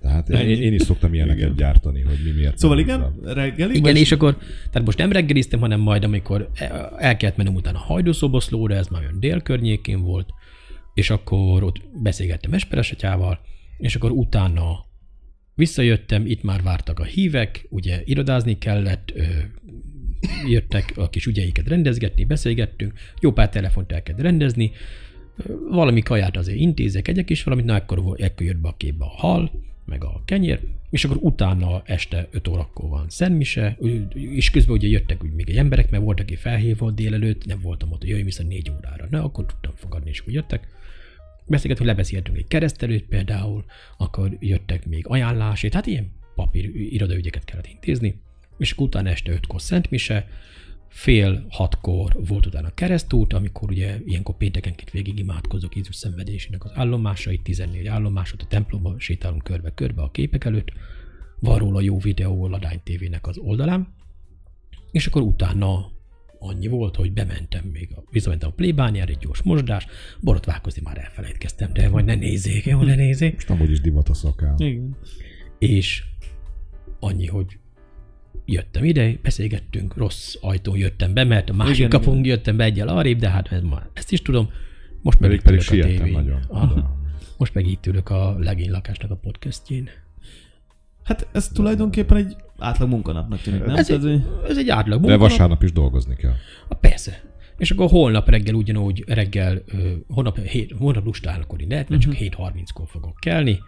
Tehát én, én is szoktam ilyeneket Igen. gyártani, hogy mi miért Szóval igen, reggeli? Igen, vagy- és akkor, tehát most nem reggeliztem, hanem majd, amikor el kellett mennem utána a hajdúszoboszlóra, ez már olyan dél környékén volt, és akkor ott beszélgettem Esperes atyával, és akkor utána visszajöttem, itt már vártak a hívek, ugye irodázni kellett, ö, jöttek a kis ügyeiket rendezgetni, beszélgettünk, jó pár telefont el kell rendezni, valami kaját azért intézek, egyek is valamit, na ekkor, ekkor jött be a képbe a hal, meg a kenyér, és akkor utána este 5 órakor van szentmise, és közben ugye jöttek úgy még egy emberek, mert volt, aki felhívott délelőtt, nem voltam ott, hogy jöjjön vissza 4 órára. Na, akkor tudtam fogadni, és akkor jöttek. Beszélgetünk, lebeszéltünk egy keresztelőt például, akkor jöttek még ajánlásét, hát ilyen papír irodaügyeket kellett intézni, és akkor utána este ötkor szentmise, fél hatkor volt utána keresztút, amikor ugye ilyenkor péntekenként végig imádkozok Jézus szenvedésének az állomásait, 14 állomásot, a templomban sétálunk körbe-körbe a képek előtt, van róla jó videó a Ladány TV-nek az oldalán, és akkor utána annyi volt, hogy bementem még, a, visszamentem a plébániára, egy gyors mosdás, borotválkozni már elfelejtkeztem, de majd ne nézzék, jó, ne nézzék. Most amúgy is divat a szakál. Igen. És annyi, hogy jöttem ide, beszélgettünk, rossz ajtón jöttem be, mert a másik Igen, igen, kapunk jöttem be egyel arrébb, de hát ez ma, ezt is tudom. Most meg Pedig, itt pedig ülök a tévén. nagyon. Aha. Most meg itt ülök a legény lakásnak a podcastjén. Hát ez tulajdonképpen egy átlag munkanapnak tűnik, nem? Ez Tehát, egy, ez egy átlag De munkanap. vasárnap is dolgozni kell. Ah, persze. És akkor holnap reggel ugyanúgy reggel, holnap, hét, holnap lustálkor lehet, mert Mhm. csak 7.30-kor fogok kelni,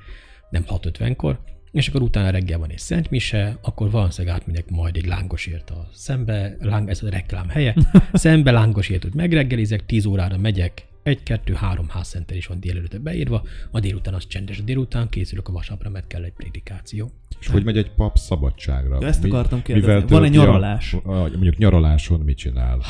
nem 6.50-kor, és akkor utána reggel van egy szent mise, akkor valószínűleg átmegyek majd egy lángosért a szembe, láng, ez a reklám helye, *laughs* szembe lángosért, hogy megreggelizek, 10 órára megyek, egy, kettő, három házszenter is van délelőtte beírva, a délután az csendes, a délután készülök a vasapra, mert kell egy prédikáció. És hogy megy egy pap szabadságra? Ja, ezt akartam kérdezni. mivel tölti a- nyaralás? A, mondjuk nyaraláson mit csinál?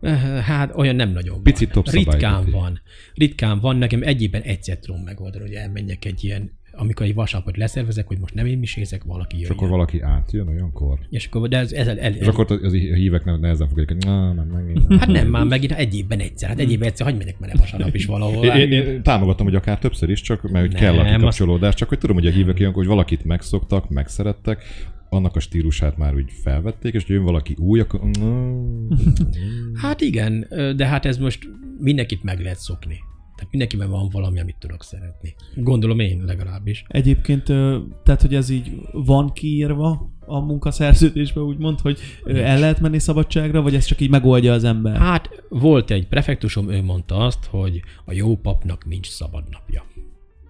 Eh, Hát olyan nem nagyon van. Picit Ritkán van. Ritkán van. Nekem egy évben egyszer tudom megoldani, hogy elmenjek egy ilyen, amikor egy vasárnapot leszervezek, hogy most nem én misézek, valaki És jöjjön. akkor valaki átjön olyankor? És akkor, de ez, ez, el, el, És akkor az a hívek nem nehezen fogják, hogy na, nem, megint. Hát nem, már megint egy évben egyszer. Hát egy évben egyszer, hogy menjek már vasárnap is valahol. Én, én, én támogatom, hogy akár többször is, csak mert hogy kell a kikapcsolódás, csak hogy tudom, hogy a hívek ilyenkor, hogy valakit megszoktak, megszerettek, annak a stílusát már úgy felvették, és hogy jön valaki új, akkor... Hát igen, de hát ez most mindenkit meg lehet szokni. Tehát mindenkiben van valami, amit tudok szeretni. Gondolom én legalábbis. Egyébként, tehát, hogy ez így van kiírva a munkaszerződésbe, úgymond, hogy el lehet menni szabadságra, vagy ez csak így megoldja az ember? Hát volt egy prefektusom, ő mondta azt, hogy a jó papnak nincs szabad napja.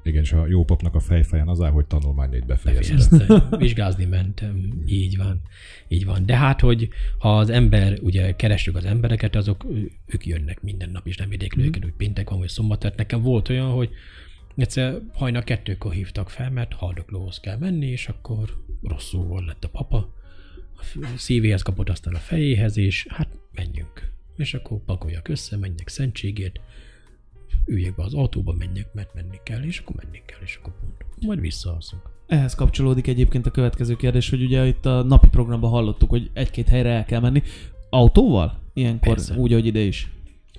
Igen, és a jó papnak a fejfejen az áll, hogy tanulmányait befejezte. Befejezte. Vizsgázni mentem. Így van. Így van. De hát, hogy ha az ember, ugye keressük az embereket, azok ők jönnek minden nap, és nem idékli Mhm. őket, hogy péntek van, vagy szombat. Tehát nekem volt olyan, hogy egyszer hajnal kettőkor hívtak fel, mert haldoklóhoz kell menni, és akkor rosszul volt lett a papa. A szívéhez kapott aztán a fejéhez, és hát menjünk. És akkor pakoljak össze, menjek szentségét, üljek be az autóba, menjek, mert menni kell, és akkor menni kell, és akkor pont. Majd visszaalszunk. Ehhez kapcsolódik egyébként a következő kérdés, hogy ugye itt a napi programban hallottuk, hogy egy-két helyre el kell menni. Autóval? Ilyenkor Persze. úgy, ahogy ide is.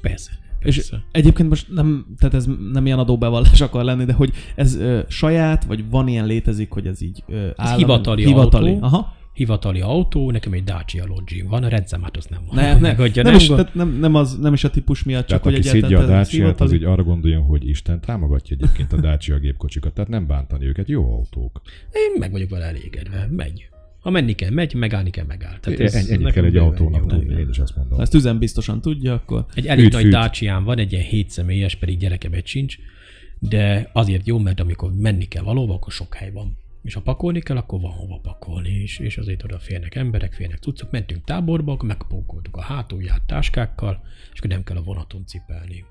Persze. És Persze. egyébként most nem, tehát ez nem ilyen adóbevallás akar lenni, de hogy ez ö, saját, vagy van ilyen létezik, hogy ez így ö, állami, hivatali hivatali. autó. Aha. Hivatali autó, nekem egy Dacia Logi van, a rendszám hát azt nem mondom. Ne, ne, *laughs* Hogyha nem, nem, is, tehát nem, nem, az, nem is a típus miatt, csak Tehát aki hogy szidja a egyáltalán ez Dacia-t, az így arra gondoljon, hogy Isten támogatja egyébként a Dacia gépkocsikat, tehát nem bántani őket, jó autók. Én meg vagyok vele elégedve. Megy. Ha menni kell, megy, megállni kell, megáll. Tehát Ez Ennyit nekem kell egy autónak tudni, én is ezt mondom. Ezt üzen biztosan tudja, akkor Egy elég Fűt, nagy. Dacián van, egy ilyen 7 személyes, pedig gyerekebet sincs, de azért jó, mert amikor menni kell valóban, akkor sok hely van. És ha pakolni kell, akkor van hova pakolni, és, és azért oda férnek emberek, férnek cuccok. Mentünk táborba, akkor megpókoltuk a hátulját táskákkal, és akkor nem kell a vonaton cipelni.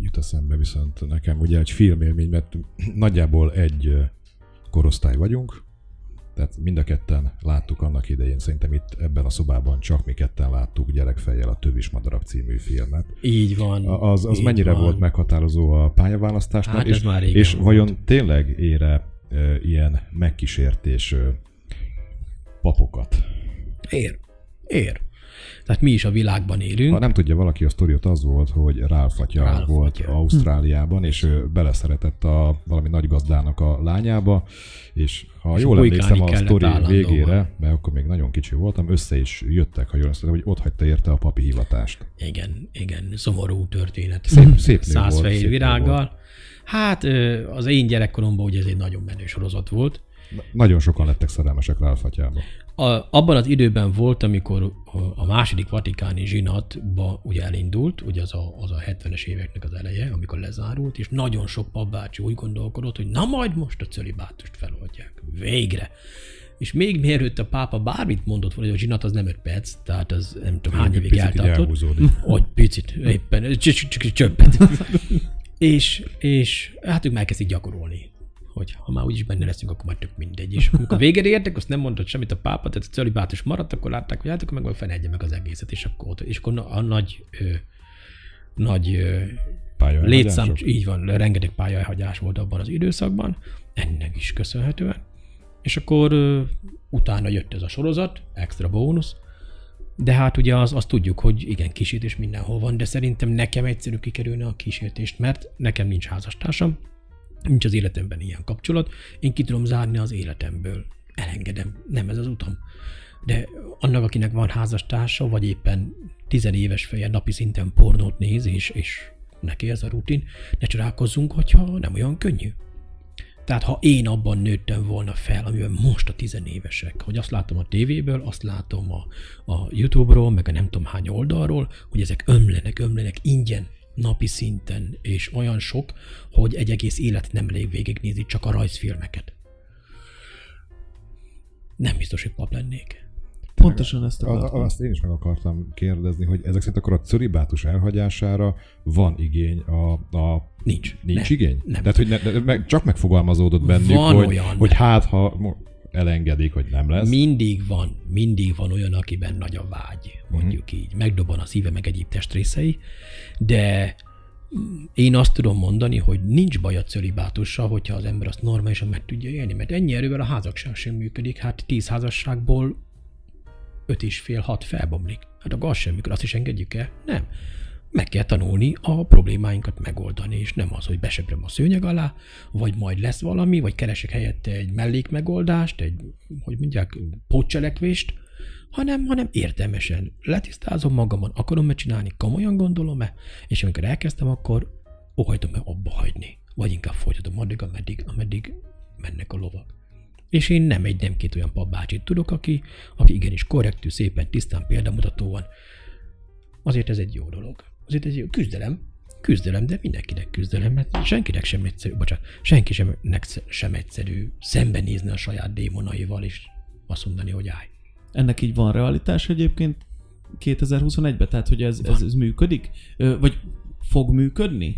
Jut eszembe viszont nekem ugye egy filmélmény, mert *clears throat* nagyjából egy korosztály vagyunk, tehát mind a ketten láttuk annak idején, szerintem itt ebben a szobában csak mi ketten láttuk gyerekfejjel a Tövis Madarak című filmet. Így van. Az, az így mennyire van. volt meghatározó a pályaválasztásnál, Hát és, már és volt. vajon tényleg ére ilyen megkísértés papokat? Ér. Ér. Tehát mi is a világban élünk. Ha nem tudja valaki a sztoriot, az volt, hogy Ralph atya Ralph volt atya. Ausztráliában, és ő beleszeretett a valami nagy gazdának a lányába, és ha És jól emlékszem a sztori végére, mert akkor még nagyon kicsi voltam, össze is jöttek, ha jól emlékszem, hogy ott hagyta érte a papi hivatást. Igen, igen, szomorú történet. Szép, szép nő volt, fehér szép nő virággal. Hát az én gyerekkoromban ugye ez egy nagyon menő sorozat volt. Na- Nagyon sokan lettek szerelmesek Ralph atyába. A, abban az időben volt, amikor a- második vatikáni zsinatba ugye elindult, ugye az a, az a 70-es éveknek az eleje, amikor lezárult, és nagyon sok papbácsi úgy gondolkodott, hogy na majd most a cölibátust feloldják. Végre. És még mielőtt a pápa bármit mondott volna, hogy a zsinat az nem 5 perc, tehát az nem tudom hány évig eltartott. Hogy picit, éppen, csöppet. És, és hát ők már elkezdik gyakorolni hogy ha már úgyis benne leszünk, akkor már tök mindegy. És amikor végére értek, azt nem mondott semmit a pápa, tehát a cölibátus maradt, akkor látták, hogy hát akkor meg fenedje meg az egészet, és akkor, ott- és akkor a nagy, ö, nagy ö, létszám, így van, rengeteg pályahagyás volt abban az időszakban, ennek is köszönhetően. És akkor ö, utána jött ez a sorozat, extra bónusz, de hát ugye az, azt tudjuk, hogy igen, kísértés mindenhol van, de szerintem nekem egyszerű kikerülni a kísértést, mert nekem nincs házastársam, nincs az életemben ilyen kapcsolat, én ki tudom zárni az életemből. Elengedem, nem ez az utam. De annak, akinek van házastársa, vagy éppen tizenéves feje napi szinten pornót néz, és, és neki ez a rutin, ne csodálkozzunk, hogyha nem olyan könnyű. Tehát ha én abban nőttem volna fel, amiben most a tizenévesek, hogy azt látom a tévéből, azt látom a, a YouTube-ról, meg a nem tudom hány oldalról, hogy ezek ömlenek, ömlenek ingyen, napi szinten, és olyan sok, hogy egy egész élet nem elég végignézni csak a rajzfilmeket. Nem biztos, hogy pap lennék. Pontosan ezt akartam. a- Azt én is meg akartam kérdezni, hogy ezek szerint akkor a cölibátus elhagyására van igény a, a Nincs. Nincs nem. igény? Nem. Tehát, hogy ne, meg, csak megfogalmazódott bennük, Van hogy, olyan. hogy hát, ha elengedik, hogy nem lesz. Mindig van, mindig van olyan, akiben nagy a vágy, mondjuk Mhm. így. Megdobban a szíve, meg egyéb testrészei, de mm, én azt tudom mondani, hogy nincs baj a cölibátussal, hogyha az ember azt normálisan meg tudja élni, mert ennyi erővel a házasság sem működik. Hát tíz házasságból öt és fél, hat felbomlik. Hát akkor az sem működik, azt is engedjük el? Nem. Meg kell tanulni a problémáinkat megoldani, és nem az, hogy beseprem a szőnyeg alá, vagy majd lesz valami, vagy keresek helyette egy mellékmegoldást, egy, hogy mondják, pótcselekvést, hanem, hanem értelmesen letisztázom magamon, akarom-e csinálni, komolyan gondolom-e, és amikor elkezdtem, akkor óhajtom-e abba hagyni, vagy inkább folytatom addig, ameddig, ameddig mennek a lovak. És én nem egy, nem két olyan papbácsit tudok, aki, aki igenis korrektű, szépen, tisztán, példamutatóan. Azért ez egy jó dolog. Azért ez egy jó küzdelem, küzdelem, de mindenkinek küzdelem, mert senkinek sem egyszerű, bocsánat, senki sem, sem egyszerű szembenézni a saját démonaival, és azt mondani, hogy állj. Ennek így van realitás egyébként 2021-ben? Tehát, hogy ez, ez, ez működik? Vagy fog működni?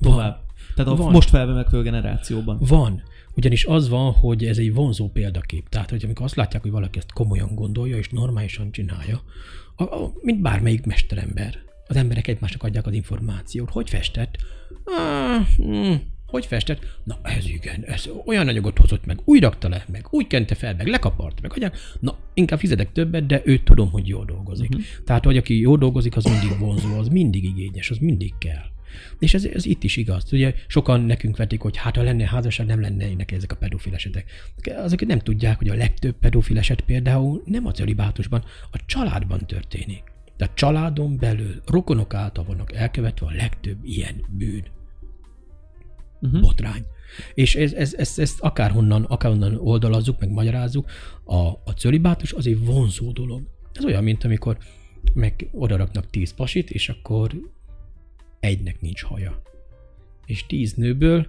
Tovább. Tehát a Van. most felvevekvő generációban. Van. Ugyanis az van, hogy ez egy vonzó példakép. Tehát, hogy amikor azt látják, hogy valaki ezt komolyan gondolja és normálisan csinálja, a, a, mint bármelyik mesterember, az emberek egymásnak adják az információt. Hogy festett? Ah, hm, hogy festett? Na ez igen, ez olyan anyagot hozott meg, úgy rakta le, meg úgy kente fel, meg lekapart, meg adják. Na, inkább fizetek többet, de őt tudom, hogy jól dolgozik. Uh-huh. Tehát, hogy aki jól dolgozik, az mindig vonzó, az mindig igényes, az mindig kell. És ez, ez itt is igaz. Ugye sokan nekünk vetik, hogy hát ha lenne házasság, nem lennének ezek a pedofil esetek. Azok nem tudják, hogy a legtöbb pedofil eset például nem a celibátusban, a családban történik. Tehát családon belül rokonok által vannak elkövetve a legtöbb ilyen bűn. Uh-huh. Botrány. És ez, ez, ez, ezt akárhonnan, akárhonnan oldalazzuk, meg magyarázzuk, a, a cölibátus az egy vonzó dolog. Ez olyan, mint amikor meg odaraknak tíz pasit, és akkor egynek nincs haja. És tíz nőből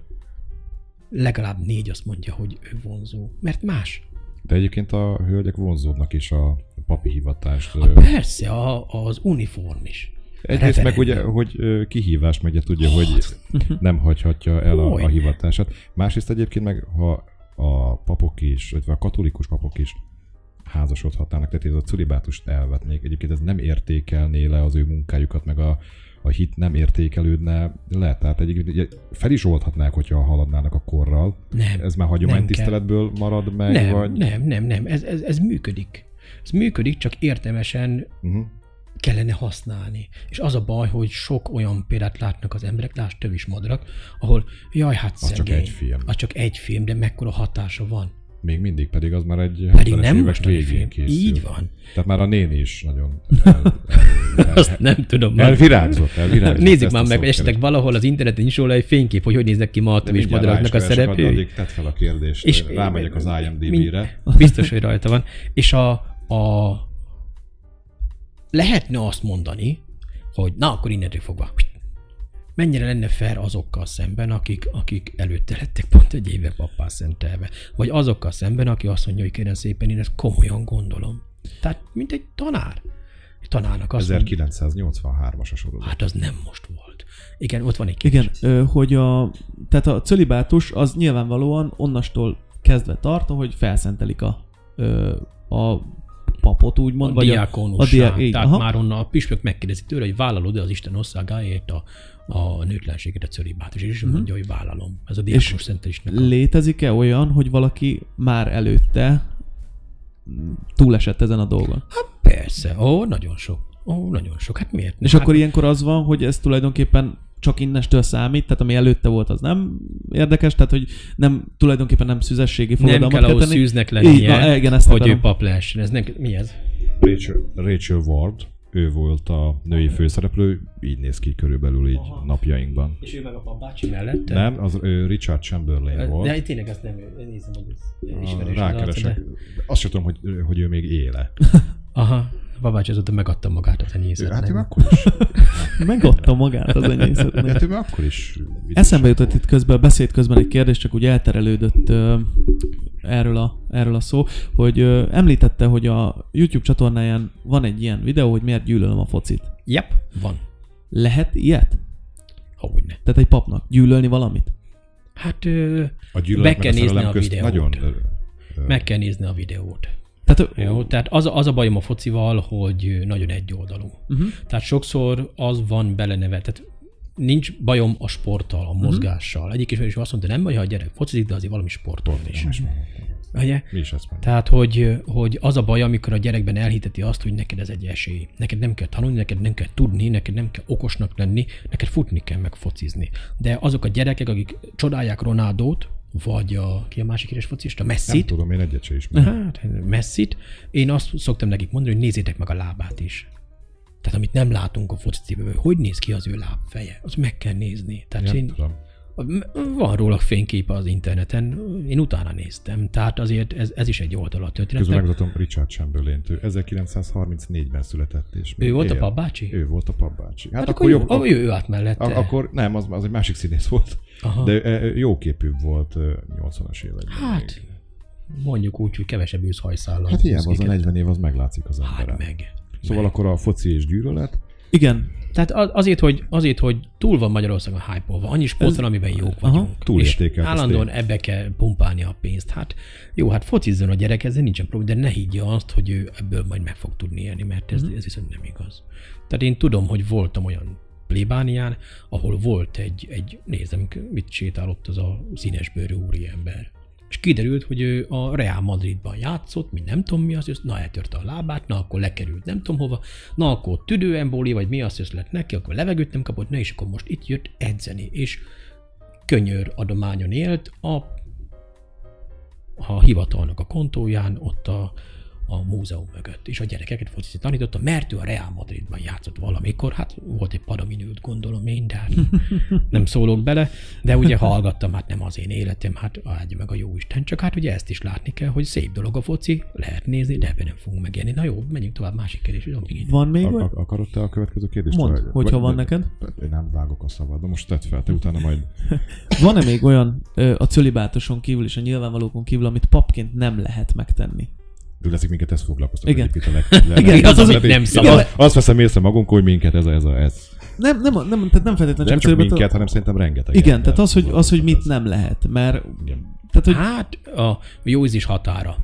legalább négy azt mondja, hogy ő vonzó. Mert más. De egyébként a hölgyek vonzódnak is a papi hivatást. A persze, a, az uniform is. Egyrészt meg ugye, hogy kihívás, meg ugye tudja, hogy nem hagyhatja el a, a hivatását. Másrészt egyébként meg, ha a papok is, vagy a katolikus papok is házasodhatnának, tehát ez a celibátust elvetnék. Egyébként ez nem értékelné le az ő munkájukat, meg a, a hit nem értékelődne le. Tehát egyébként fel is oldhatnák, hogyha haladnának a korral. Nem. Ez már hagyomány nem kell. tiszteletből marad meg, Nem, vagy... nem, nem, nem. Ez, ez, ez működik. Ez működik, csak értelmesen Uh-huh. kellene használni. És az a baj, hogy sok olyan példát látnak az emberek, lásd tövis madarak, ahol jaj, hát Az csak szegény. egy film. Az csak egy film, de mekkora hatása van. Még mindig pedig az már egy Pedig 70-es nem évek mostani végén film. készült. Így van. Tehát már a néni is nagyon el, el, *laughs* el, Azt nem tudom. elvirágzott, elvirágzott. Nézzük már meg, szót esetleg valahol az interneten is róla egy fénykép, hogy hogy néznek ki ma a tövis madaraknak a szereplői. Addig tedd fel a kérdést, És rámegyek az IMDb-re. Biztos, hogy rajta van. És a, a lehetne azt mondani, hogy na, akkor innentől fogva mennyire lenne fair azokkal szemben, akik, akik előtte lettek pont egy éve pappá szentelve. Vagy azokkal szemben, aki azt mondja, hogy kérem szépen, én ezt komolyan gondolom. Tehát, mint egy tanár. Egy tanárnak azt mondja, 1983-as a sorozat. hát az nem most volt. Igen, ott van egy kérdés. Igen, hogy a, tehát a cölibátus az nyilvánvalóan onnastól kezdve tart, hogy felszentelik a, a papot, úgymond, a vagy diákonussá. a diák, így, Tehát aha. már onnan a püspök megkérdezi tőle, hogy vállalod-e az Isten országáért a, a nőtlenséget, a cölibátus, és uh-huh. mondja, hogy vállalom. Ez a diákonus szentelésnek a... Létezik-e olyan, hogy valaki már előtte túlesett ezen a dolgon? Persze, ó, nagyon sok. Ó, nagyon sok. Hát miért? És hát, akkor ilyenkor az van, hogy ez tulajdonképpen csak innestől számít, tehát ami előtte volt, az nem érdekes, tehát hogy nem, tulajdonképpen nem szüzességi nem fogadalmat kell ahhoz szűznek Így, lennie, na, igen, ezt hogy akarom. ő pap lehessen. Ez nem, mi ez? Rachel, Rachel Ward, ő volt a női főszereplő, így néz ki körülbelül így napjainkban. És ő meg a papbácsi mellette? Nem, az ő Richard Chamberlain volt. De tényleg azt nem ő. Nézem, hogy ez ismerős. az Rákeresek. arca, de- Azt sem tudom, hogy, hogy ő még éle. *laughs* Aha. A babácsi azóta megadta magát a Ő, tenyészetnek. hát ő akkor is. *laughs* Megadta magát az enyészetnek. Hát ő akkor is. Eszembe jutott itt közben, a beszéd közben egy kérdés, csak úgy elterelődött erről, a, erről a szó, hogy ö, említette, hogy a YouTube csatornáján van egy ilyen videó, hogy miért gyűlölöm a focit. Yep, van. Lehet ilyet? Hogyne. Tehát egy papnak gyűlölni valamit? Hát ö, A kell meg a nézni a közt videót. nagyon... ö, ö, meg kell nézni a videót. Tehát, Jó, tehát az, a- az a bajom a focival, hogy nagyon egyoldalú. Uh-huh. Tehát sokszor az van beleneve, tehát nincs bajom a sporttal, a mozgással. Egyik ismerős azt mondta, nem baj, ha a gyerek focizik, de azért valami sportol is. Ugye? Mi is ezt mondjuk. Tehát, hogy, hogy az a baj, amikor a gyerekben elhiteti azt, hogy neked ez egy esély. Neked nem kell tanulni, neked nem kell tudni, neked nem kell okosnak lenni, neked futni kell, meg focizni. De azok a gyerekek, akik csodálják Ronaldót, vagy a, ki a másik éres focista, Nem Messi-t, tudom, én egyet sem ismerem. Hát, messzit. Én azt szoktam nekik mondani, hogy nézzétek meg a lábát is. Tehát amit nem látunk a focicipőből, hogy néz ki az ő lábfeje, az meg kell nézni. Tehát én, tudom. van róla fényképe az interneten, én utána néztem. Tehát azért ez, ez is egy oldal a Közben megmutatom Richard Chamberlain-t. Ő 1934-ben született. És még Ő volt a él. papbácsi? Ő volt a papbácsi. Hát, Hát akkor, jobb, jó, ő, állt mellette. a, akkor nem, az, az egy másik színész volt. Aha. De jó képűbb volt ö, 80-as években. Hát, mondjuk úgy, hogy kevesebb őszhajszállal. Hát hiába az a húzik. 40 év, az meglátszik az Hát emberen. meg. Szóval akkor a foci és gyűlölet. Igen. Tehát az- azért, hogy, azért, hogy túl van Magyarországon hype annyi sport van, amiben jók Aha, vagyunk. túlértékelt, És ez állandóan tény. ebbe kell pumpálni a pénzt. Hát jó, hát focizzon a gyerek, ezzel nincsen probléma, de ne higgye azt, hogy ő ebből majd meg fog tudni élni, mert ez, ez viszont nem igaz. Tehát én tudom, hogy voltam olyan plébánián, ahol volt egy, egy nézem, mit sétálott az a színesbőrű úriember. És kiderült, hogy ő a Real Madridban játszott, mi nem tudom mi az, na eltörte a lábát, na akkor lekerült nem tudom hova, na akkor tüdőembóli, vagy mi az, hogy lett neki, akkor levegőt nem kapott, na és akkor most itt jött edzeni, és könyör adományon élt a, a hivatalnak a kontóján, ott a, a múzeum mögött, és a gyerekeket focizni tanította, mert ő a Real Madridban játszott valamikor, hát volt egy padaminőt gondolom én, de hát *laughs* nem szólok bele, de ugye hallgattam, hát nem az én életem, hát áldja meg a jó Isten, csak hát ugye ezt is látni kell, hogy szép dolog a foci, lehet nézni, de ebben nem fogunk megélni. Na jó, menjünk tovább, másik kérdés, amíg. Van még A, olyan? a, akarod te a következő kérdést? Mondd, Vagy- hogyha vagy- van vagy- neked. Én nem vágok a szabad, de most tedd fel, te utána majd *laughs* Van-e még olyan a cölibátoson kívül és a nyilvánvalókon kívül, amit papként nem lehet megtenni? Leszik minket ez foglalkoztat Igen. egyébként a leg, leg, *laughs* Igen, az, amit nem Igen, szabad. az- Azt veszem észre magunk, hogy minket ez a, ez a, ez. Nem, nem, nem, tehát nem feltétlenül Nem a csak minket, hanem szerintem rengeteg. Igen, tehát az, hogy, az, hogy mit nem lehet, mert Igen. tehát, hogy Hát a jó ízlés határa.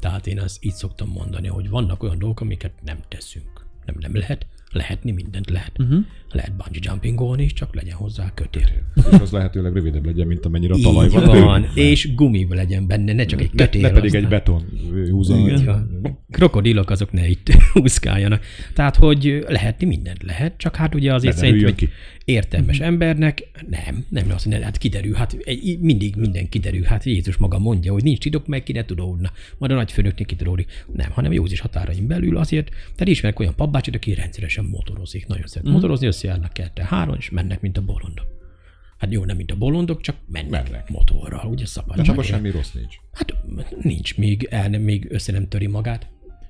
Tehát én azt így szoktam mondani, hogy vannak olyan dolgok, amiket nem teszünk. Nem, nem lehet. Lehetni mindent lehet. Uh-huh. Lehet bungee jumpingolni is, csak legyen hozzá kötél. És az lehetőleg rövidebb legyen, mint amennyire a talaj van. van. És gumi legyen benne, ne csak egy Ne, kötél. ne pedig egy aztán- beton húza. Így van. Krokodilok azok ne itt *laughs* úszkáljanak. Tehát, hogy lehetni mindent lehet, csak hát ugye azért Ne szerintem derüljön értelmes embernek nem, nem azt mondja, hát kiderül, hát egy, mindig minden kiderül, hát Jézus maga mondja, hogy nincs titok, meg ki ne tudódna. Majd a nagyfőnöknek kitudódik. Nem, hanem Józis határain belül azért, tehát ismerek olyan papbácsit, aki rendszeresen motorozik, nagyon szeret motorozni, összejárnak kettő három, és mennek, mint a bolondok. Hát jó, nem mint a bolondok, csak mennek, Mennek. motorral, ugye szabad. Abban semmi rossz nincs. Hát nincs, még, el nem, még össze nem töri magát.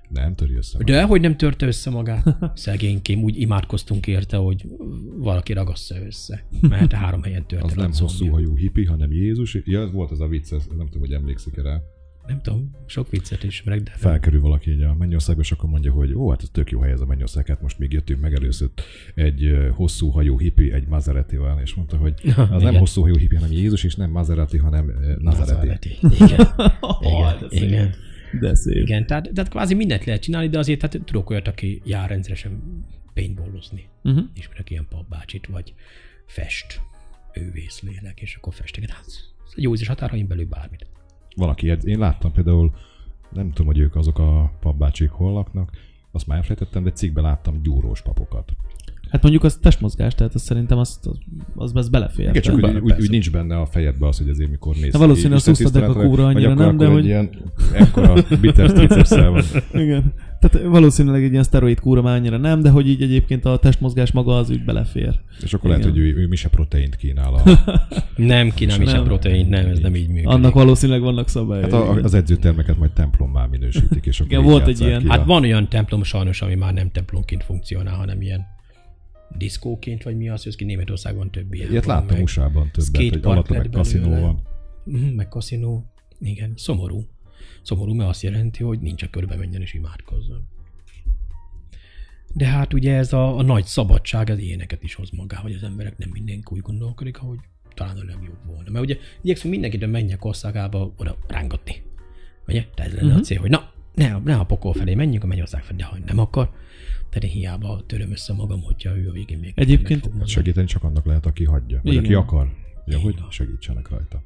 Nem töri össze. De hogy nem törte össze magát? *laughs* Szegénykém, úgy imádkoztunk érte, hogy valaki ragassza össze. Mert három helyen törte. Az nem hosszú hajú hippi, hanem Jézus. Ja, ez volt ez a vicc, ez, nem tudom, hogy emlékszik rá. Nem tudom, sok viccet ismerek, de Felkerül valaki így a mennyországba, és akkor mondja, hogy ó, hát ez tök jó hely ez a mennyország, hát most még jöttünk meg először egy hosszú hajú hippi egy Maseratival, és mondta, hogy *laughs* az nem Igen. hosszú hajú hippi, hanem Jézus, és nem Maserati, hanem Nazareti. Nazareti. Igen. Oh, *laughs* de Igen. szép. Igen. De szép. Igen. Tehát, tehát kvázi mindent lehet csinálni, de azért hát tudok olyat, aki jár rendszeresen paintballozni. Uh-huh. Ismerek ilyen papbácsit, vagy fest. Ő vészlélek, és akkor festeget. Hát, jó is határain belül bármit. Valaki, én láttam például, nem tudom, hogy ők azok a papbácsik hol laknak, azt már elfelejtettem, de cikkben láttam gyúrós papokat. Hát mondjuk az testmozgás, tehát az szerintem azt, az, az, az belefér. Igen, csak úgy, úgy, úgy, nincs benne a fejedbe az, hogy azért mikor mész. De valószínűleg ki azt úsztad a kúra annyira vagy nem, akkor de akkor hogy- ilyen ekkora bitter tricepszel van. *laughs* Igen. Tehát valószínűleg egy ilyen szteroid kúra már annyira nem, de hogy így egyébként a testmozgás maga az úgy belefér. És akkor lehet, Igen. hogy ő, ő mise proteint kínál. A, *laughs* Nem kínál mi Nem. sem protein, nem, ez nem így működik. Annak valószínűleg vannak szabályai. hát a, az edzőtermeket majd templommá minősítik, és akkor Igen, volt egy ilyen. ki Hát van olyan templom sajnos, ami már nem templomként funkcionál, hanem ilyen diszkóként, vagy mi az, hogy ki Németországban több ilyen. Ilyet láttam USA-ban többet, hogy alatta meg kaszinó van. Mhm, meg kaszinó. Igen, szomorú. Szomorú, mert azt jelenti, hogy nincs a körbe menjen és imádkozzon. De hát ugye ez a, a nagy szabadság az ilyeneket is hoz magá, hogy az emberek nem mindenki úgy gondolkodik, ahogy talán a legjobb volna. Mert ugye igyekszünk mindenkit a mennyek országába oda rángatni. Ugye? Tehát ez lenne uh-huh. a cél, hogy na, ne, ne a pokol felé menjünk, a mennyország felé, de ha nem akar, én hiába töröm össze magam, hogyha ő a végén még Egyébként. Segíteni csak annak lehet, aki hagyja, vagy Igen. aki akar. Ja, hogy segítsenek rajta.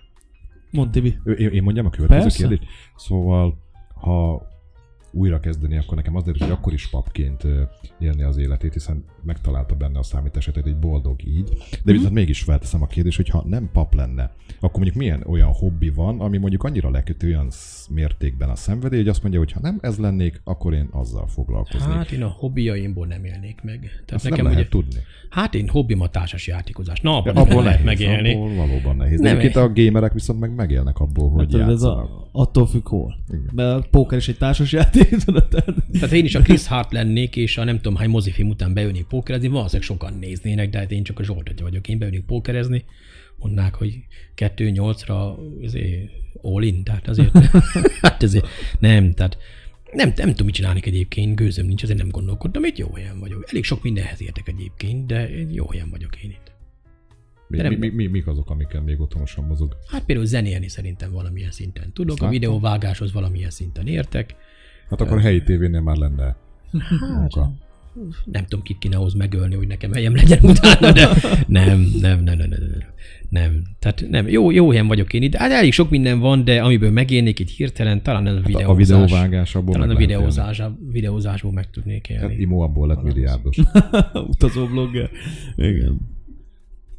Mondd, Tibi. Én, én mondjam a következő Persze. kérdést? Szóval, ha újra kezdeni, akkor nekem azért, hogy akkor is papként élni az életét, hiszen megtalálta benne a számításetet egy boldog így. De viszont mégis felteszem a kérdést, hogy ha nem pap lenne, akkor mondjuk milyen olyan hobbi van, ami mondjuk annyira lekötő olyan mértékben a szenvedély, hogy azt mondja, hogy ha nem ez lennék, akkor én azzal foglalkoznék. Hát én a hobbiaimból nem élnék meg. Tehát Azt nekem nem ugye, lehet tudni. hát én hobbim a társas játékozás. Na, abban Ja, abból lehet nehéz, megélni. abból valóban nehéz. De Nem, egyébként a gamerek viszont meg megélnek abból, hogy Hát, ez a, attól függ hol. Igen. Mert a póker is egy társas játék, tudod? Tehát- Tehát én is a Chris Hart lennék, és a nem tudom hány mozifilm után beülnék pókerezni, valószínűleg sokan néznének, de hát én csak a Zsolt vagyok. Én beülnék pókerezni, mondnák, hogy 2-8-ra azért all in, tehát azért, *laughs* hát azért nem, tehát nem, nem tudom, mit csinálni egyébként, gőzöm nincs, ezért nem gondolkodtam, itt jó helyen vagyok. Elég sok mindenhez értek egyébként, de jó helyen vagyok én itt. Mi, nem- mi, mi, mi, mik azok, amikkel még otthonosan mozog? Hát például zenélni szerintem valamilyen szinten tudok, Azt a látom. videóvágáshoz valamilyen szinten értek. Hát akkor a helyi tévénél már lenne Hát, munka. nem tudom, kit kéne ahhoz megölni, hogy nekem helyem legyen utána, de nem, nem, nem, nem, nem, nem. Tehát nem, jó, jó helyen vagyok én itt. Hát elég sok minden van, de amiből megélnék itt hirtelen, talán ez a Hát videózás. a videóvágás abból Talán a videózás, videózásból meg tudnék élni. Hát Imo abból lett milliárdos. *laughs* Utazó blogger. Igen.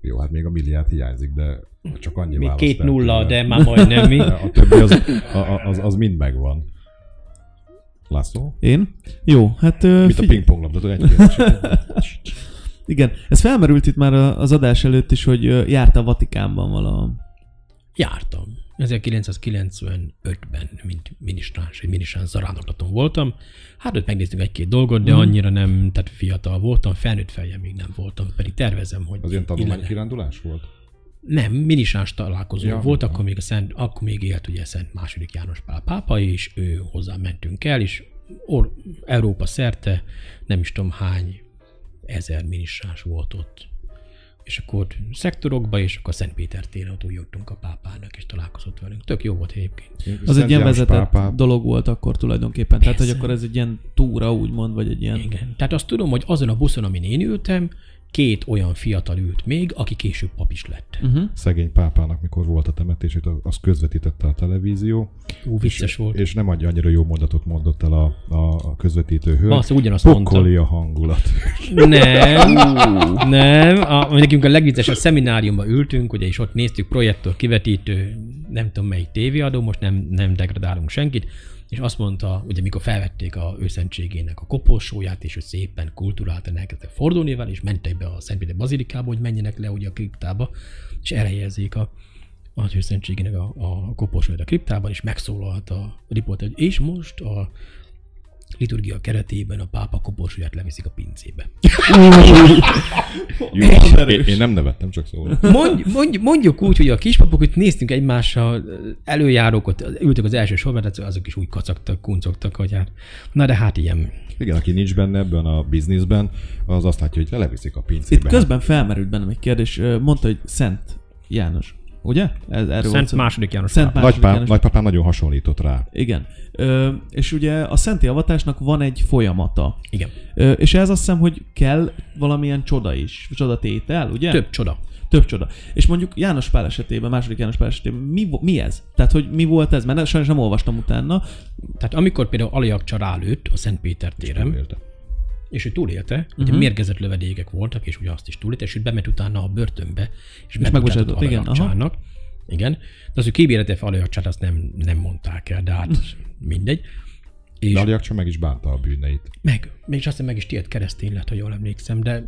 Jó, hát még a milliárd hiányzik, de csak annyi Még választ két nulla, de már majdnem mi. A többi az, a- a- az, az mind megvan. László? Én? Jó, hát... Mint a figyelj- pingponglabda, egy kérdés. *laughs* Igen, ez felmerült itt már a- az adás előtt is, hogy járta a Vatikánban valahol. Jártam. 1995-ben, mint minisztráns, egy minisztráns zarándoklaton voltam. Hát ott megnéztünk egy-két dolgot, de annyira nem, tehát fiatal voltam, felnőtt fejem még nem voltam, pedig tervezem, hogy Az ilyen tanulmánykirándulás volt? Nem, minisáns találkozó Ja, volt, akkor még, a Szent, akkor még élt ugye Szent második János Pál pápa, és ő hozzá mentünk el, és or, Európa szerte nem is tudom hány ezer minisáns volt ott. És akkor ott szektorokba, és akkor Szent Péter téren ott úgy jöttünk a pápának, és találkozott velünk. Tök jó volt egyébként. Az Szent egy ilyen vezetett pápát- dolog volt akkor tulajdonképpen. Tehát, hogy Persze. akkor ez egy ilyen túra úgymond, vagy egy ilyen... Igen. Tehát azt tudom, hogy azon a buszon, amin én ültem, két olyan fiatal ült még, aki később pap is lett. Uh-huh. Szegény pápának, mikor volt a temetését, azt közvetítette a televízió. Ú, vicces volt. És nem adja annyira jó mondatot mondott el a, a, a közvetítő hölgy. Azt ugyanazt mondta. Pokoli a hangulat. Nem, *laughs* nem. A, nekünk a legviccesebb szemináriumban ültünk, ugye, és ott néztük projektor, kivetítő, nem tudom melyik tévéadó, most nem, nem degradálunk senkit, és azt mondta, ugye mikor felvették a őszentségének a koporsóját, és ő szépen kulturáltan elkezdtek fordulni vele, és mentek be a Szentpéter bazilikába, hogy menjenek le ugye a kriptába, és elhelyezzék a, az őszentségének a, a koporsóját a kriptában, és megszólalt a riporter, hogy és most a liturgia keretében a pápa koporsóját leviszik a pincébe. Jó, én, én, nem nevettem, csak szóval. Mondj, mondj, mondjuk úgy, hogy a kispapok itt néztünk egymással, előjárók, ott ültek az első sorban, tehát azok is úgy kacagtak, kuncogtak, hogy hát, na de hát ilyen. Igen, aki nincs benne ebben a bizniszben, az azt látja, hogy leviszik a Itt pincébe. közben felmerült bennem egy kérdés. Mondta, hogy Szent János. Ugye? Ez, erről volt Szent szó. második János Szent második Nagypám, János. nagypapám nagyon hasonlított rá. Igen. Ö, és ugye a szenti avatásnak van egy folyamata. Igen. Ö, és ez azt hiszem, hogy kell valamilyen csoda is, csodatétel, ugye? Több csoda. Több csoda. És mondjuk János Pál esetében, második János Pál esetében, mi, mi ez? Tehát, hogy mi volt ez? Mert sajnos nem olvastam utána. Tehát amikor például Aliakcsa rálőtt a Szent Péter téren. És ő túlélte, ugye mérgezett lövedékek voltak, és ugye azt is túlélte, és ő bement utána a börtönbe, és, és megbocsátott, igen, Alajagcsának. Igen. De az ő kibérete Alajagcsát azt nem, nem mondták el, de hát mindegy. És De Aliak csak meg is bánta a bűneit. meg, mégis azt hiszem meg is tiéd keresztény lett, ha jól emlékszem, de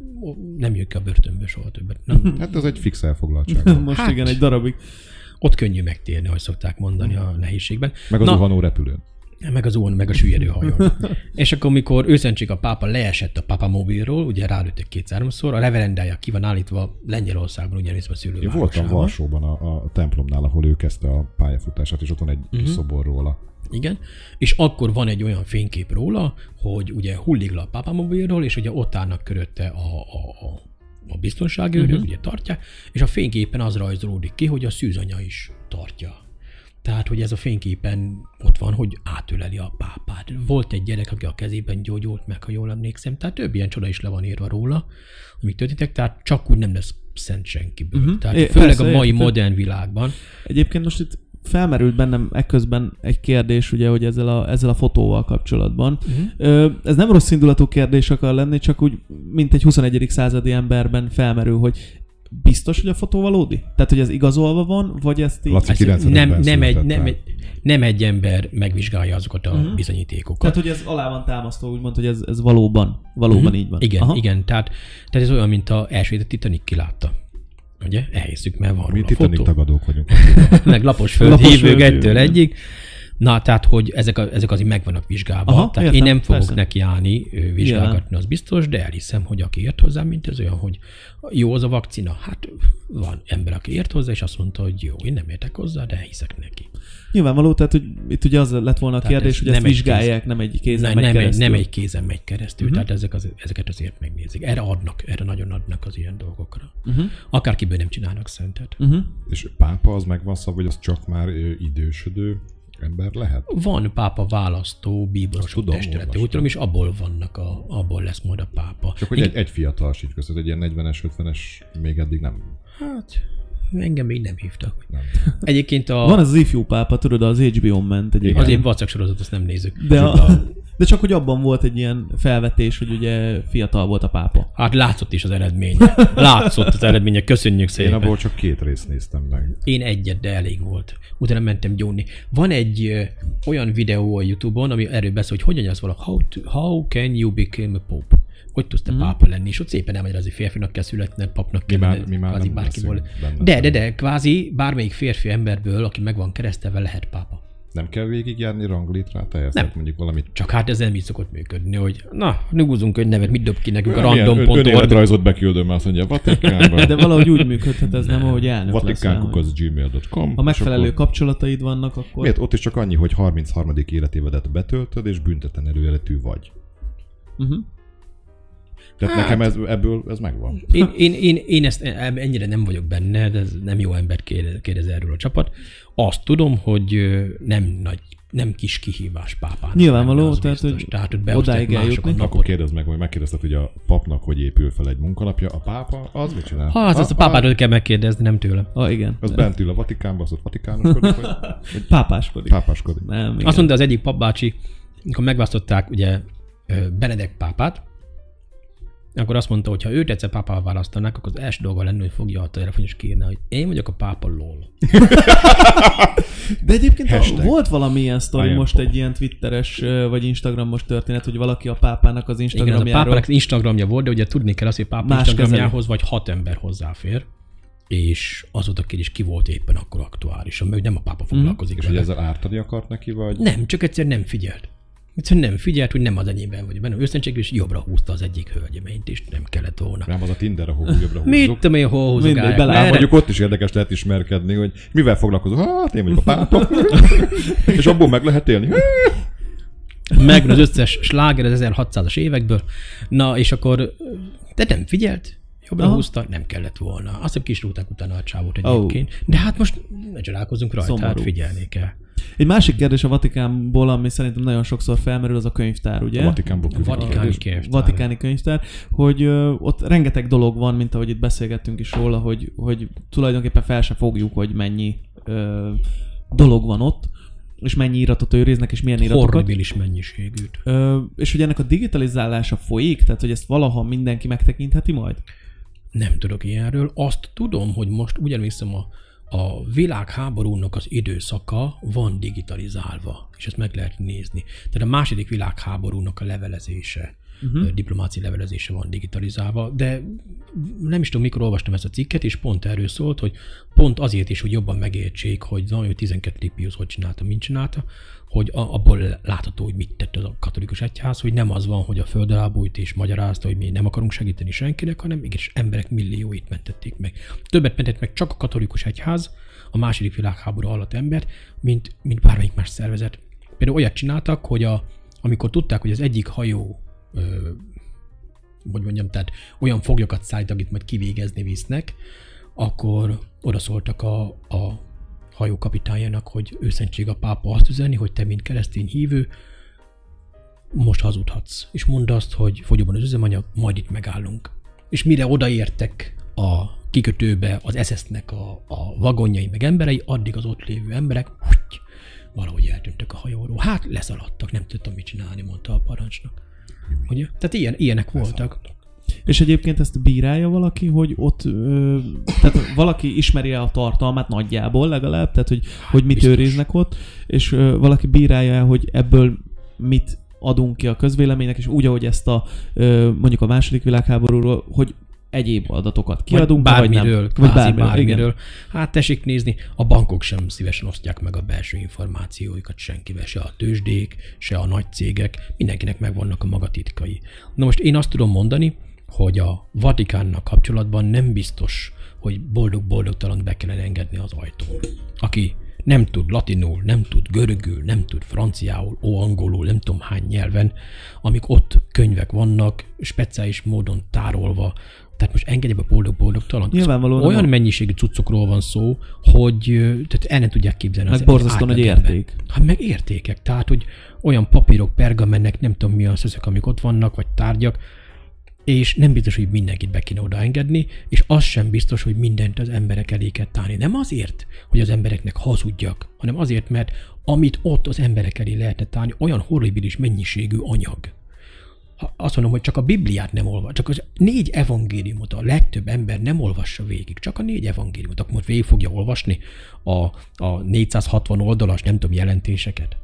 nem jön ki a börtönből soha többet. Nem, Hát ez egy fix elfoglaltság. *laughs* Most Hát. igen, egy darabig. ott könnyű megtérni, ahogy szokták mondani a nehézségben. Meg az Na, zuhanó repülőn. Meg az óvon, meg a süllyedő hajón. *laughs* és akkor, amikor őszentség a pápa leesett a pápa mobilról, ugye rálőttek két-háromszor, a reverendája ki van állítva Lengyelországban, ugyanis a Én szülővárosában. voltam Varsóban a, a templomnál, ahol ő kezdte a pályafutását, és ott van egy uh-huh. szobor róla. Igen, és akkor van egy olyan fénykép róla, hogy ugye hullik le a pápamobilról, és ugye ott állnak körötte a, a, a, a biztonsági őrök, uh-huh. ugye tartják, és a fényképen az rajzolódik ki, hogy a szűzanya is tartja. Tehát, hogy ez a fényképen ott van, hogy átöleli a pápát. Volt egy gyerek, aki a kezében gyógyult meg, ha jól emlékszem, tehát több ilyen csoda is le van írva róla, amik történtek, tehát csak úgy nem lesz szent senkiből. Uh-huh. Tehát É, főleg persze, a mai értem. modern világban. Egyébként most itt felmerült bennem ekközben egy kérdés, ugye, hogy ezzel a, ezzel a fotóval kapcsolatban. Uh-huh. Ez nem rossz indulatú kérdés akar lenni, csak úgy, mint egy 21. századi emberben felmerül, hogy biztos, hogy a fotó valódi? Tehát, hogy ez igazolva van, vagy ezt így... Laci Ez 95-ben nem, nem, egy, nem, egy, nem egy ember megvizsgálja azokat a uh-huh. bizonyítékokat. Tehát, hogy ez alá van támasztva, úgymond, hogy ez, ez valóban, valóban uh-huh. így van. Igen, Aha. Igen, tehát, tehát ez olyan, mint a első Titanic kilátta. Ugye? Elhiszük, mert van Mi róla Titanic fotó. tagadók vagyunk. *laughs* Meg lapos föld Lapos hívők egytől hívő. Na, tehát, hogy ezek, a, ezek azért meg vannak vizsgálva. Aha, tehát értem, én nem fogok persze. nekiállni vizsgálgatni, az biztos, de elhiszem, hogy aki ért hozzá, mint ez olyan, hogy jó az a vakcina. Hát van ember, aki ért hozzá, és azt mondta, hogy jó, én nem értek hozzá, de hiszek neki. Nyilvánvaló, tehát, hogy itt ugye az lett volna a Tehát kérdés, ez hogy ezt nem egy vizsgálják, nem egy kézen Nem, megy nem, egy, keresztül. nem egy kézen megy keresztül, uh-huh. tehát ezek az, ezeket azért megnézik. Erre adnak, erre nagyon adnak az ilyen dolgokra. Uh-huh. Akárkiből nem csinálnak szentet. Uh-huh. És pápa az megvan szabva, hogy az csak már idősödő ember lehet? Van pápa választó bíborosok tudom, testülete, úgy tudom, és abból vannak, a, abból lesz majd a pápa. Csak hogy egy, egy fiatal sincs között, egy ilyen 40-es, 50-es még eddig nem. Hát, engem még nem hívtak. nem. Egyébként a, Van ez az ifjú pápa, tudod, az HBO-n ment egyébként. az én vacak sorozat, azt nem nézzük. De, a, De csak hogy abban volt egy ilyen felvetés, hogy ugye fiatal volt a pápa. Hát látszott is az eredmény. Látszott az eredménye, köszönjük Én szépen. abból csak két részt néztem meg. Én egyet, de elég volt. Utána mentem gyónni. Van egy ö, olyan videó a Youtube-on, ami erről beszél, hogy hogyan az valaki, how, to, how can you become a pope? Hogy tudsz te pápa lenni? És ott szépen elmagyaráz, hogy férfinak kell születned, papnak kell Mi már- mi már kvázi nem bárkiból. De, de, de, kvázi bármelyik férfi emberből, aki meg van keresztelve, lehet pápa. Nem kell végigjárni ranglétrát ehhez? Nem. Mondjuk valamit Csak hát ez nem így szokott működni, hogy na, nyuguzunk egy nevet, mit dob ki nekünk a Milyen ön- random.org. önéletrajzot beküldöm, azt mondja, Vatikánban. *laughs* De valahogy úgy működhet ez nem, ahogy elnök leszel. Vatikánkuk hogy az gmail.com. Ha megfelelő akkor- kapcsolataid vannak, akkor... Miért? Ott is csak annyi, hogy 33. életévedet betöltöd, és büntetlen előéletű vagy. Uh-huh. Tehát Hát- nekem ez, ebből ez megvan. Én, én, én, én ezt ennyire nem vagyok benne, de ez nem jó embert kérdez, kérdez erről a csapat. Azt tudom, hogy nem nagy, nem kis kihívás pápának. Nyilvánvaló, az tehát, biztos. hogy tehát, hogy odáig eljutni. Akkor kérdezd meg, hogy megkérdezted, hogy a papnak hogy épül fel egy munkanapja, a pápa az mit csinál? Ha, hát ezt a pápától kell megkérdezni, nem tőlem. Ah, igen. Az bent ül a Vatikánban, az ott vatikánoskodik, vagy, *laughs* vagy Pápáskodik. pápáskodik. Nem, igen. Azt mondta az egyik papbácsi, amikor megválasztották ugye Benedek pápát, akkor azt mondta, hogy ha őt egyszer pápával választanák, akkor az első dolga lenne, hogy fogja a telefon és kérne, hogy én vagyok a pápa lol. *laughs* De egyébként Hashtag. volt valami ilyen sztori most egy ilyen twitteres vagy instagramos történet, hogy valaki a pápának az Igen, ez a instagramjáról... pápának Instagramja volt, de ugye tudni kell azt, hogy a pápa Más Instagramjához vagy hat ember hozzáfér, és az volt a kérdés, ki volt éppen akkor aktuális, mert nem a pápa foglalkozik És hogy ezzel ártani akart neki, vagy? Nem, csak egyszer nem figyelt. Egyszerűen nem figyelt, hogy nem az enyémben vagy benne. Őszintén és jobbra húzta az egyik hölgyeményt, és nem kellett volna. Nem az a Tinder, ahol újabbra Mit húzzuk. tudom én, hol húzok Mindegy, bele- mondjuk ott is érdekes lehet ismerkedni, hogy mivel foglalkozol. Hát én vagyok a pápa. *laughs* és abból meg lehet élni. Megvan az összes sláger az 1600-as évekből. Na, és akkor, de nem figyelt, jobbra Aha. húzta, nem kellett volna. Azt hiszem kis rúgták utána a csávót egyébként. De hát most ne csodálkozunk rajta, Szomorú. hát figyelni kell. Egy másik kérdés a Vatikánból, ami szerintem nagyon sokszor felmerül, az a könyvtár, ugye? A Vatikánból a Vatikáni könyvtár. Vatikáni könyvtár, hogy ö, ott rengeteg dolog van, mint ahogy itt beszélgettünk is róla, hogy, hogy tulajdonképpen fel se fogjuk, hogy mennyi ö, dolog van ott, és mennyi iratot őriznek, és milyen iratokat. Horribilis mennyiségűt. Ö, és hogy ennek a digitalizálása folyik, tehát hogy ezt valaha mindenki megtekintheti majd? Nem tudok ilyenről. Azt tudom, hogy most ugyanis a, a világháborúnak az időszaka van digitalizálva, és ezt meg lehet nézni. Tehát a második világháborúnak a levelezése, uh-huh. diplomáciai levelezése van digitalizálva, de nem is tudom, mikor olvastam ezt a cikket, és pont erről szólt, hogy pont azért is, hogy jobban megértsék, hogy na, hogy 12. Pius hogy csinálta, mint csinálta, hogy abból látható, hogy mit tett a katolikus egyház, hogy nem az van, hogy a földre ábújt és magyarázta, hogy mi nem akarunk segíteni senkinek, hanem mégis emberek millióit mentették meg. Többet mentett meg csak a katolikus egyház, a második világháború alatt embert, mint, mint bármelyik más szervezet. Például olyat csináltak, hogy a, amikor tudták, hogy az egyik hajó ö, hogy mondjam, tehát olyan foglyokat szállít, akit majd kivégezni visznek, akkor oda szóltak a, a hajó kapitányának, hogy őszentség a pápa azt üzeni, hogy te, mint keresztény hívő, most hazudhatsz. És mondd azt, hogy fogyóban az üzemanyag, majd itt megállunk. És mire odaértek a kikötőbe az SS-nek a, a vagonjai meg emberei, addig az ott lévő emberek húgy, valahogy eltűntek a hajóról. Hát leszaladtak, nem tudtam mit csinálni, mondta a parancsnok. Ugye? Tehát ilyen, ilyenek voltak. És egyébként ezt bírálja valaki, hogy ott, ö, tehát valaki ismeri el a tartalmát nagyjából legalább, tehát hogy, hogy mit biztos. őriznek ott, és ö, valaki bírálja el, hogy ebből mit adunk ki a közvéleménynek, és úgy, ahogy ezt a ö, mondjuk a második világháborúról, hogy egyéb adatokat kiadunk, vagy vagy bármiről, nem. kvázi bármiről, bármiről. igen. Hát tessék nézni, a bankok sem szívesen osztják meg a belső információikat senkivel, se a tőzsdék, se a nagy cégek, mindenkinek megvannak a maga titkai. Na most én azt tudom mondani, hogy a Vatikánnak kapcsolatban nem biztos, hogy boldog-boldogtalan be kellene engedni az ajtón. Aki nem tud latinul, nem tud görögül, nem tud franciául, ó angolul, nem tudom hány nyelven, amik ott könyvek vannak, speciális módon tárolva, tehát most engedje be boldog-boldogtalan. Nyilvánvalóan Olyan nem mennyiségű cuccokról van szó, hogy tehát el nem tudják képzelni. Meg az borzasztó nagy érték. Hát meg értékek, tehát hogy olyan papírok, pergamennek, nem tudom mi az ezek, amik ott vannak, vagy tárgyak, és nem biztos, hogy mindenkit be kéne odaengedni, és az sem biztos, hogy mindent az emberek elé kell tárni. Nem azért, hogy az embereknek hazudjak, hanem azért, mert amit ott az emberek elé lehetne tárni, olyan horribilis mennyiségű anyag. Ha azt mondom, hogy csak a Bibliát nem olvas, csak az négy evangéliumot a legtöbb ember nem olvassa végig, csak a négy evangéliumot, akkor most végig fogja olvasni a, a 460 oldalas, nem tudom, jelentéseket.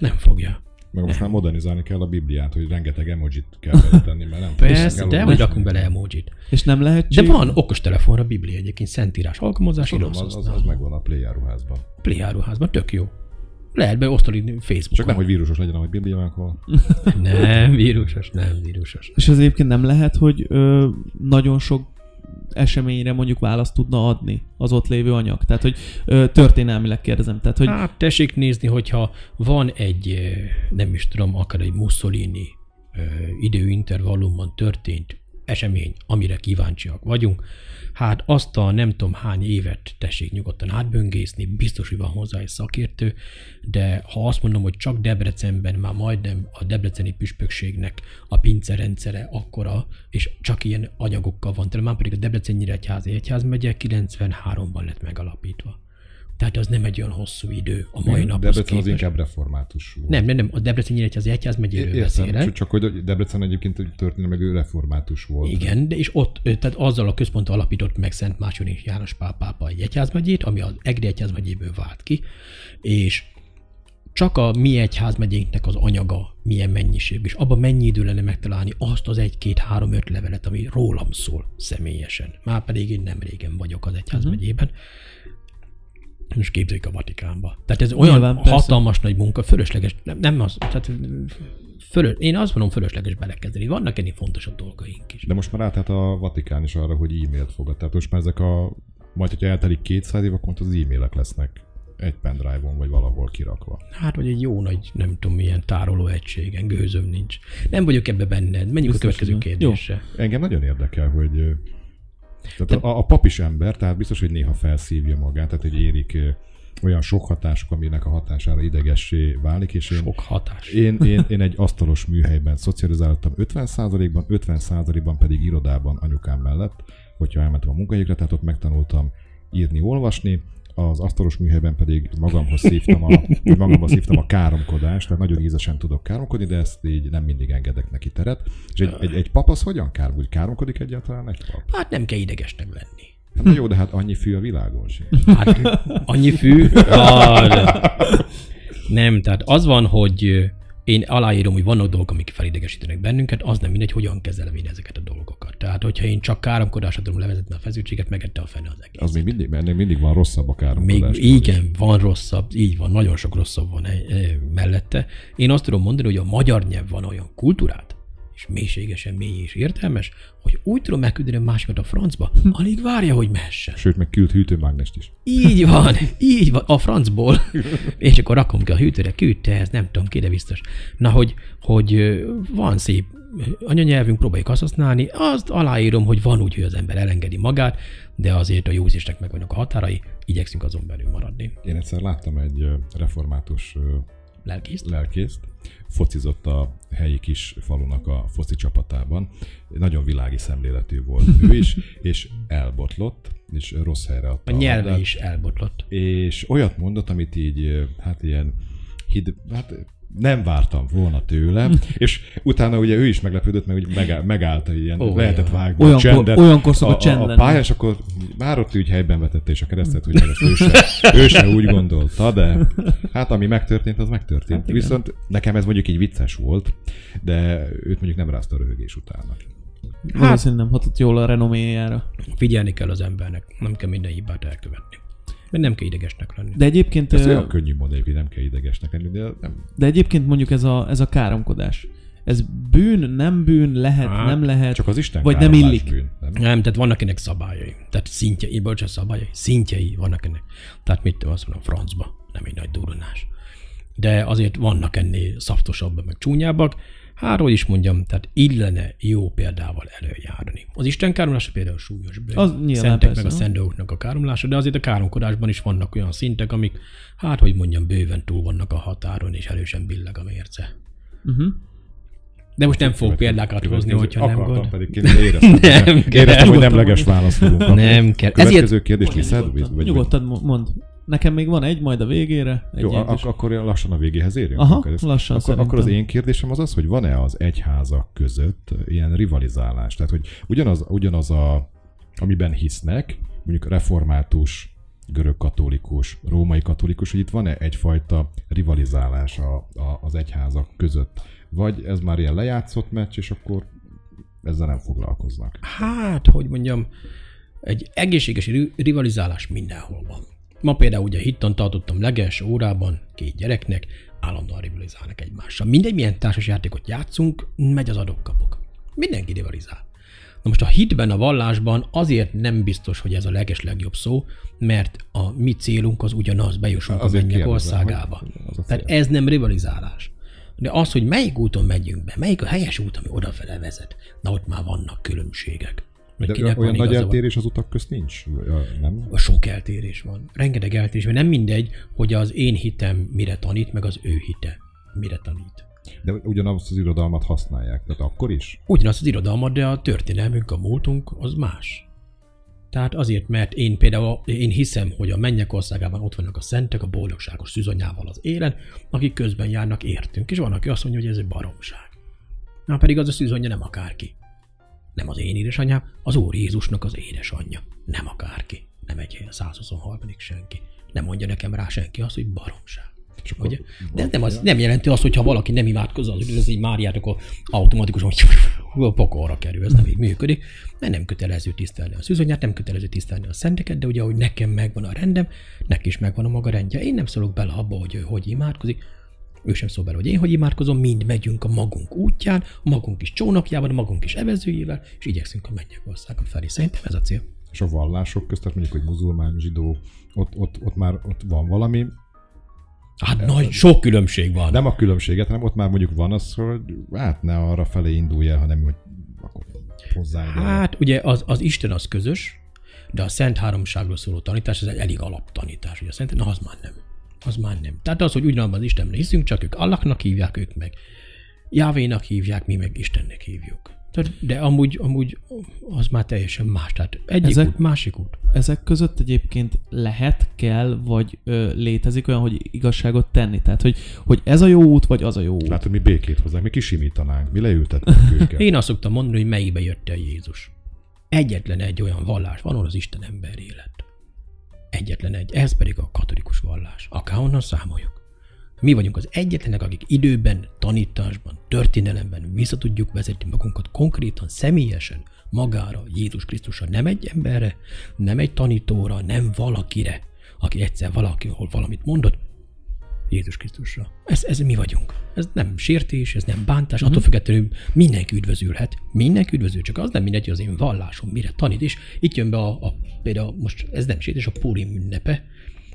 Nem fogja. Meg most már modernizálni kell a Bibliát, hogy rengeteg emojit kell beletenni, mert nem Persze, de hogy rakunk bele emojit. És nem De lehetség? van okostelefonra Biblia egyébként, szentírás alkalmazás, Tudom, az, az, az megvan a Play áruházban. Pléjáruházban, tök jó. Lehet beosztani Facebookon. Csak nem, hogy vírusos legyen, ahogy akkor *laughs* Nem, vírusos, nem vírusos. És az egyébként nem lehet, hogy ö, nagyon sok eseményre mondjuk választ tudna adni az ott lévő anyag. Tehát, hogy ö, történelmileg kérdezem. Tehát, hogy Hát tessék nézni, hogyha van egy, nem is tudom, akár egy Mussolini ö, időintervallumban történt esemény, amire kíváncsiak vagyunk, hát azt a nem tudom hány évet tessék nyugodtan átböngészni, biztos, hogy van hozzá egy szakértő, de ha azt mondom, hogy csak Debrecenben már majdnem a debreceni püspökségnek a pince rendszere akkora, és csak ilyen anyagokkal van tele, már pedig a Debreceni Nyíregyházi Egyházmegye 93-ban lett megalapítva. Tehát az nem egy olyan hosszú idő a mai naphoz Debrecen az képest. inkább református volt. Nem, nem, nem, a Debreceni Nyíregyházi Egyházmegyéről Értem, beszélek. csak- csak hogy Debrecen egyébként történelme meg ő református volt. Igen, de és ott, tehát azzal a központtal alapított meg Szent Második János Pál pápa egy egyházmegyét, ami az Egri egyházmegyéből vált ki, és csak a mi egyházmegyénknek az anyaga milyen mennyiség, és abban mennyi idő lenne megtalálni azt az egy-két-három-öt levelet, ami rólam szól személyesen. Már pedig én nem régen vagyok az egyházmegyében. Most képzeljük a Vatikánba. Tehát ez olyan Nyilván, persze. hatalmas nagy munka, fölösleges, nem, nem az, tehát fölös, én azt mondom, fölösleges belekezdeni. Vannak ennél fontosabb dolgaink is. De most már átállt a Vatikán is arra, hogy e-mailt fogad. Tehát most már ezek a... Majd, hogyha eltelik 200 év, akkor az e-mailek lesznek egy pendrive-on, vagy valahol kirakva. Hát, hogy egy jó nagy, nem tudom, milyen tároló egységen, gőzöm nincs. Nem vagyok ebbe benned. Menjünk Biztos, a következő kérdésre. Engem nagyon érdekel, hogy tehát a, a pap is ember, tehát biztos, hogy néha felszívja magát, tehát hogy érik olyan sok hatások, aminek a hatására idegessé válik, és én, Sok hatás. én, én, én egy asztalos műhelyben szocializáltam 50%-ban, 50%-ban pedig irodában anyukám mellett, hogyha elmentem a munkahelyekre, tehát ott megtanultam írni, olvasni, az asztalos műhelyben pedig magamhoz szívtam a, magamhoz szívtam a káromkodást, tehát nagyon ízesen tudok káromkodni, de ezt így nem mindig engedek neki teret. És egy, egy, egy pap az hogyan kár? Úgy káromkodik egyáltalán egy pap? Hát nem kell idegesnek lenni. Hát na jó, de hát annyi fű a világon sincs. Hát annyi fű? Ah, Nem, tehát az van, hogy én aláírom, hogy vannak dolgok, amik felidegesítenek bennünket, az nem mindegy, hogyan kezelem én ezeket a dolgokat. Tehát, hogyha én csak káromkodásra tudom levezetni a feszültséget, megette a fene az egész. Az még mindig, mert mindig van rosszabb a Még káromkodás. igen, van rosszabb, így van, nagyon sok rosszabb van eh, eh, mellette. Én azt tudom mondani, hogy a magyar nyelv van olyan kultúrát, és mélységesen mély és értelmes, hogy úgy tudom megküldeni a másikat a francba, alig várja, hogy mehessen. Sőt, meg küld hűtőmágnest is. Így van, *laughs* így van, a francból. És akkor rakom ki a hűtőre, küldte, ez nem tudom ki, de biztos. Na, hogy, hogy ö, van szép anyanyelvünk, próbáljuk azt használni, azt aláírom, hogy van úgy, hogy az ember elengedi magát, de azért a jó ízésnek meg vannak a határai, igyekszünk azon belül maradni. Én egyszer láttam egy református Lelkészt? lelkészt, focizott a helyi kis falunak a foci csapatában. Nagyon világi szemléletű volt ő is, *laughs* és elbotlott, és rossz helyre adta A nyelve labdát. is elbotlott. és olyat mondott, amit így, hát ilyen hid, hát nem vártam volna tőle, *laughs* és utána ugye ő is meglepődött, mert ugye megáll, megállt, hogy ilyen oh, lehetett vágni Olyankor- a csendet. olyankor szokott a, csend a, a lenni. pályás, akkor már ott úgy helyben vetette és a keresztet, hogy ezt ő se, ő se úgy gondolta, de hát ami megtörtént, az megtörtént. Hát Viszont nekem ez mondjuk így vicces volt, de őt mondjuk nem rázta a röhögés utána. Hát, valószínűleg nem hatott jól a renoméjára. Figyelni kell az embernek, nem kell minden hibát elkövetni. Mert nem kell idegesnek lenni. De egyébként, Ez olyan könnyű mondani, hogy nem kell idegesnek lenni, de nem, de egyébként mondjuk ez a, ez a káromkodás. Ez bűn, nem bűn, lehet, Hát, nem lehet. csak az Isten Vagy nem illik. Bűn, nem? Nem, tehát vannak ennek szabályai. Tehát szintjei, bocsánat, szabályai, szintjei vannak ennek. Tehát mit tudom, azt mondom, francba, nem egy nagy durranás. De azért vannak ennél szaftosabbak, meg csúnyábbak. Hát, hogy is mondjam, tehát illene jó példával előjárni. Az Isten káromlása például súlyos. Az Szentek persze, meg a dolgoknak a káromlása, de azért a káromkodásban is vannak olyan szintek, amik, hát, hogy mondjam, bőven túl vannak a határon, és erősen billeg a mérce. Uh-huh. De most nem fogok példákat hozni, hogyha nem gond. pedig éreztem, *laughs* Nem kell. éreztem, hogy nemleges választ fogunk. *laughs* Nem kell. Következő Ezért kérdést viszed? Nyugodtan mo- mondd. Nekem még van egy, majd a végére. Egy Jó, ak- akkor lassan a végéhez érjünk. Aha, Akkor ez- lassan akkor, akkor az én kérdésem az az, hogy van-e az egyházak között ilyen rivalizálás? Tehát, hogy ugyanaz, ugyanaz a, amiben hisznek, mondjuk református, görög katolikus, római katolikus, hogy itt van-e egyfajta rivalizálás a, a, az egyházak között? Vagy ez már ilyen lejátszott meccs, és akkor ezzel nem foglalkoznak? Hát, hogy mondjam, egy egészséges ri- rivalizálás mindenhol van. Ma például ugye hittan tartottam leges órában két gyereknek, állandóan rivalizálnak egymással. Mindegy, milyen társas játékot játszunk, megy az adok-kapok. Mindenki rivalizál. Na most a hitben, a vallásban azért nem biztos, hogy ez a leges legjobb szó, mert a mi célunk az ugyanaz, bejussunk a mennyek országába. az a Tehát ez nem rivalizálás. De az, hogy melyik úton megyünk be, melyik a helyes út, ami odafele vezet, na ott már vannak különbségek. De kinek olyan nagy eltérés az utak közt nincs? Nem? sok eltérés van. Rengeteg eltérés van. Nem mindegy, hogy az én hitem mire tanít, meg az ő hite mire tanít. De ugyanazt az irodalmat használják, tehát akkor is? Ugyanaz az irodalmat, de a történelmünk, a múltunk az más. Tehát azért, mert én például én hiszem, hogy a mennyek országában ott vannak a szentek, a boldogságos szűzanyával az élen, akik közben járnak értünk. És van, aki azt mondja, hogy ez egy baromság. Na pedig az a szűzanyja nem akárki. Nem az én édesanyám, az Úr Jézusnak az édesanyja. Nem akárki. Nem egy 123. senki. Nem mondja nekem rá senki azt, hogy baromság. Akkor Ugye? De ez nem, az, nem jelenti azt, hogy ha valaki nem imádkozza az üdvözlői Máriát, akkor automatikusan a pokolra kerül. Ez nem így működik. Mert nem kötelező tisztelni a szűzanyát, nem kötelező tisztelni a szenteket, de ugye, hogy nekem megvan a rendem, neki is megvan a maga rendje. Én nem szólok bele abba, hogy ő hogy imádkozik, ő sem szól bele, hogy én hogy imádkozom, mind megyünk a magunk útján, a magunk is csónakjában, a magunk is evezőjével, és igyekszünk a mennyek országa felé. Szerintem ez a cél. És a vallások közt, tehát mondjuk, hogy muzulmán, zsidó, ott, ott, ott már ott van valami, Hát nagy, sok különbség van. nem a különbséget, hanem ott már mondjuk van az, hogy hát ne arra felé indulj el, hanem hogy akkor hozzá. Hát ugye az, az Isten az közös, de a Szent Háromságról szóló tanítás, ez egy elég alaptanítás, ugye szerintem, na az már nem. Az már nem. Tehát az, hogy ugyanabban az Istenben hiszünk, csak ők Allahnak hívják, ők meg Jávénak hívják, mi meg Istennek hívjuk. De amúgy, amúgy az már teljesen más. Tehát egyik Ezek- út, másik út. Ezek között egyébként lehet, kell, vagy ö, létezik olyan, hogy igazságot tenni. Tehát, hogy, hogy ez a jó út, vagy az a jó út. Látod, mi békét hozzánk, mi kisimítanánk, mi leültetnénk *laughs* őket. Én azt szoktam mondani, hogy melyikbe jött el Jézus. Egyetlen egy olyan vallás van, ahol az Isten ember élet. Egyetlen egy. Ez pedig a katolikus vallás. Akárhonnan számoljuk. Mi vagyunk az egyetlenek, akik időben, tanításban, történelemben vissza tudjuk vezetni magunkat konkrétan, személyesen, magára, Jézus Krisztusra, nem egy emberre, nem egy tanítóra, nem valakire, aki egyszer valakihol valamit mondott, Jézus Krisztusra. Ez, ez mi vagyunk. Ez nem sértés, ez nem bántás, attól függetlenül mindenki üdvözülhet. Mindenki üdvözül, csak az nem mindegy, hogy az én vallásom mire tanít. És itt jön be a, a például most ez nem sértés, a Purim ünnepe.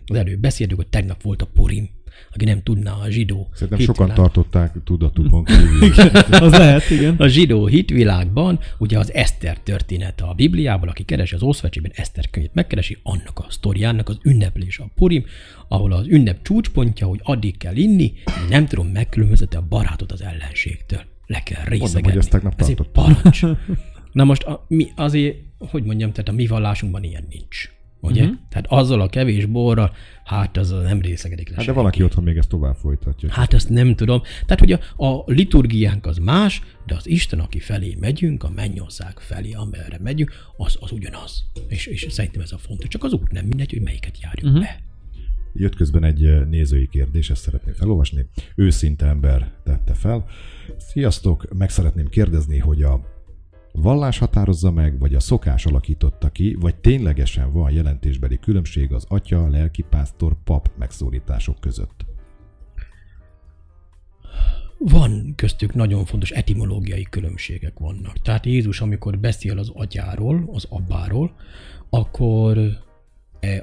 Az előbb beszéltük, hogy tegnap volt a Purim, aki nem tudná a zsidó Szerintem hitvilág- sokan tartották tudatukon *laughs* kívül. Az lehet, igen. a zsidó hitvilágban, ugye az Eszter története a Bibliában, aki keresi az Ószvecsében Eszter könyvét, megkeresi annak a sztoriának az ünneplés a Purim, ahol az ünnep csúcspontja, hogy addig kell inni, hogy nem tudom megkülönböztetni a barátot az ellenségtől. Le kell részegetni. hogy ezt Ez egy parancs. *laughs* Na most a, mi azért, hogy mondjam, tehát a mi vallásunkban ilyen nincs. Ugye? Uh-huh. Tehát azzal a kevés borral, hát az nem részegedik le Hát de valaki otthon még ezt tovább folytatja. Hát ezt nem tudom. Tehát, hogy a, a liturgiánk az más, de az Isten, aki felé megyünk, a mennyország felé, amerre megyünk, az, az ugyanaz. És, és szerintem ez a fontos. Csak az út nem mindegy, hogy melyiket járjuk uh-huh. be. Jött közben egy nézői kérdés, ezt szeretném felolvasni. Őszinte ember tette fel. Sziasztok, meg szeretném kérdezni, hogy a vallás határozza meg, vagy a szokás alakította ki, vagy ténylegesen van jelentésbeli különbség az atya, lelkipásztor, pap megszólítások között. Van köztük nagyon fontos etimológiai különbségek vannak. Tehát Jézus, amikor beszél az atyáról, az abbáról, akkor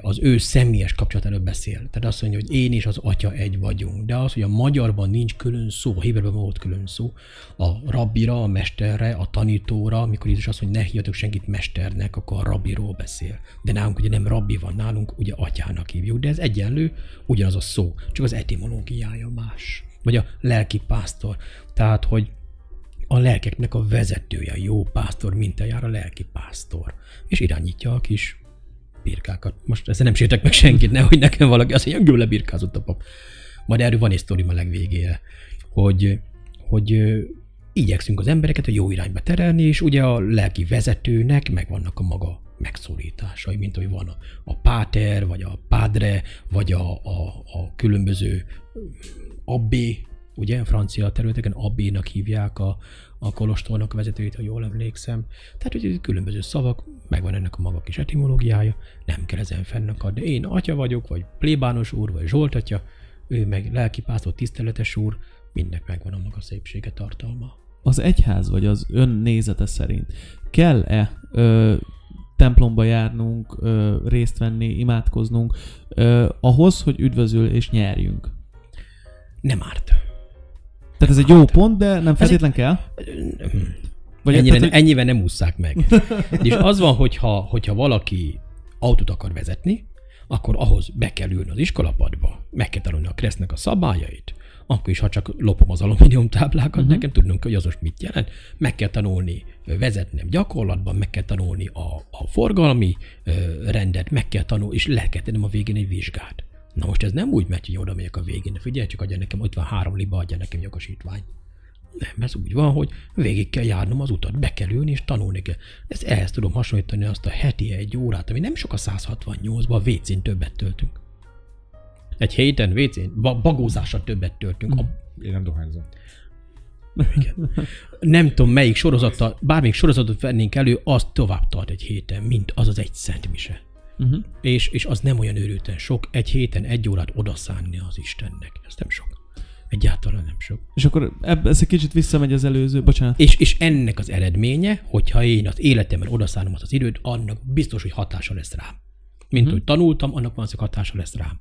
az ő személyes kapcsolatáról beszél. Tehát azt mondja, hogy én és az atya egy vagyunk. De az, hogy a magyarban nincs külön szó, a héberben volt külön szó, a rabbira, a mesterre, a tanítóra, amikor Jézus azt mondja, ne hívjatok senkit mesternek, akkor a rabbiról beszél. De nálunk ugye nem rabbi van, nálunk ugye atyának hívjuk, de ez egyenlő, ugyanaz a szó, csak az etimológiája más. Vagy a lelki pásztor. Tehát, hogy a lelkeknek a vezetője, a jó pásztor mintájára lelki pásztor. És irányítja a kis birkákat. Most ezzel nem sértek meg senkit, nehogy nekem valaki azt mondja, lebirkázott a pap. Majd erről van egy sztorim a legvégére, hogy, hogy igyekszünk az embereket a jó irányba terelni, és ugye a lelki vezetőnek megvannak a maga megszólításai, mint hogy van a, a páter, vagy a padre, vagy a, a, a különböző abbé, ugye francia területeken abbénak hívják a, a kolostornak a vezetőjét, ha jól emlékszem. Tehát, hogy különböző szavak, megvan ennek a maga kis etimológiája, nem kell ezen fennakadni. Én atya vagyok, vagy plébános úr, vagy Zsolt atya, ő meg lelkipásztor, tiszteletes úr, mindnek megvan a maga szépsége, tartalma. Az egyház, vagy az ön nézete szerint kell-e ö, templomba járnunk, ö, részt venni, imádkoznunk, ö, ahhoz, hogy üdvözül és nyerjünk? Nem árt. Tehát ez egy jó pont, de nem feltétlen kell? Vagy ennyire, tehát, ne, ennyivel nem ússzák meg. *laughs* És az van, hogyha, hogyha valaki autót akar vezetni, akkor ahhoz be kell ülni az iskolapadba, meg kell tanulni a kresznek a szabályait, akkor is, ha csak lopom az alumínium táblákat, uh-huh. nekem tudnunk, hogy az most mit jelent. Meg kell tanulni vezetnem gyakorlatban, meg kell tanulni a, a forgalmi ö, rendet, meg kell tanulni, és le kell tennem a végén egy vizsgát. Na most ez nem úgy megy, hogy oda megyek a végén, figyelj, csak adja nekem, ott van három liba, adja nekem jogosítványt. Nem, ez úgy van, hogy végig kell járnom az utat, be kell ülni és tanulni kell. Ezt ehhez tudom hasonlítani azt a heti egy órát, ami nem sok a 168-ban, a WC-n többet töltünk. Egy héten WC-n, ba- bagózásra többet töltünk. A, Én nem dohányzom. igen. Nem tudom, melyik sorozattal, bármelyik sorozatot vennénk elő, az tovább tart egy héten, mint az az egy szentmise. Uh-huh. És, és az nem olyan őrülten sok, egy héten egy órát odaszánni az Istennek. Ez nem sok. Egyáltalán nem sok. És akkor ebb, ez egy kicsit visszamegy az előző, bocsánat. És, és ennek az eredménye, hogyha én az életemben odaszánom azt az időt, annak biztos, hogy hatása lesz rám. Mint Mhm. hogy tanultam, annak van hatása lesz rám.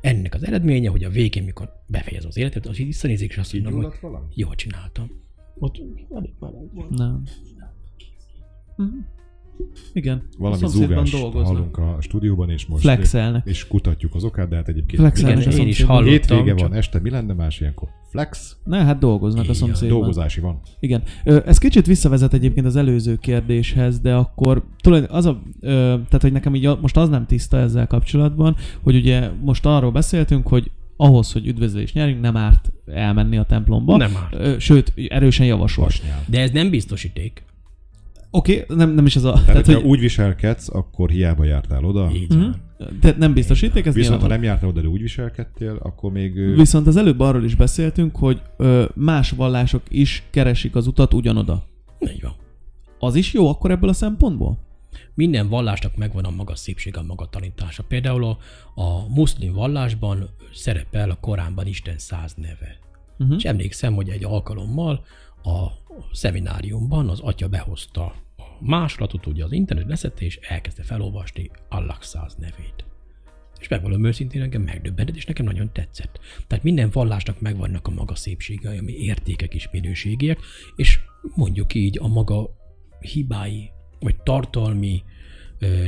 Ennek az eredménye, hogy a végén, mikor befejez az életet, az visszanézik, és azt mondom, hogy valami? jól csináltam. Ott elég meleg volt. Nem. Uh-huh. Igen. Valami a zúgást hallunk a stúdióban, és most Flexelnek. és kutatjuk az okát, de hát egyébként Flexelnek Igen, a én is hallottam. hétvége csak- van, este mi lenne más ilyenkor? Flex, Ne, hát dolgoznak a Igen, szomszédban. dolgozási van. Igen. Ö, Ez kicsit visszavezet egyébként az előző kérdéshez, de akkor tulajdon az a, ö, tehát hogy nekem így a- most az nem tiszta ezzel kapcsolatban, hogy ugye most arról beszéltünk, hogy ahhoz, hogy üdvözlés nyerjünk, nem árt elmenni a templomba. Nem árt. Sőt, erősen javasol. Vasnyál. De ez nem biztosíték. Oké, okay, nem, nem is az a... Tehát, Tehát, hogy, úgy viselkedsz, akkor hiába jártál oda. Így Mhm. van. tehát nem biztosíték, ez Viszont ha nem jártál oda, de úgy viselkedtél, akkor még... Viszont az előbb arról is beszéltünk, hogy ö, más vallások is keresik az utat ugyanoda. Így van. Az is jó akkor ebből a szempontból? Minden vallásnak megvan a maga szépsége, a maga tanítása. Például a, a muszlim vallásban szerepel a Koránban Isten száz neve. Uh-huh. És emlékszem, hogy egy alkalommal a szemináriumban az atya behozta másolatot, ugye az internet leszette, és elkezdte felolvasni Allah száz nevét. És megvalom őszintén, engem megdöbbentett, és nekem nagyon tetszett. Tehát minden vallásnak megvannak a maga szépségei, ami értékek és minőségiek, és mondjuk így a maga hibái, vagy tartalmi,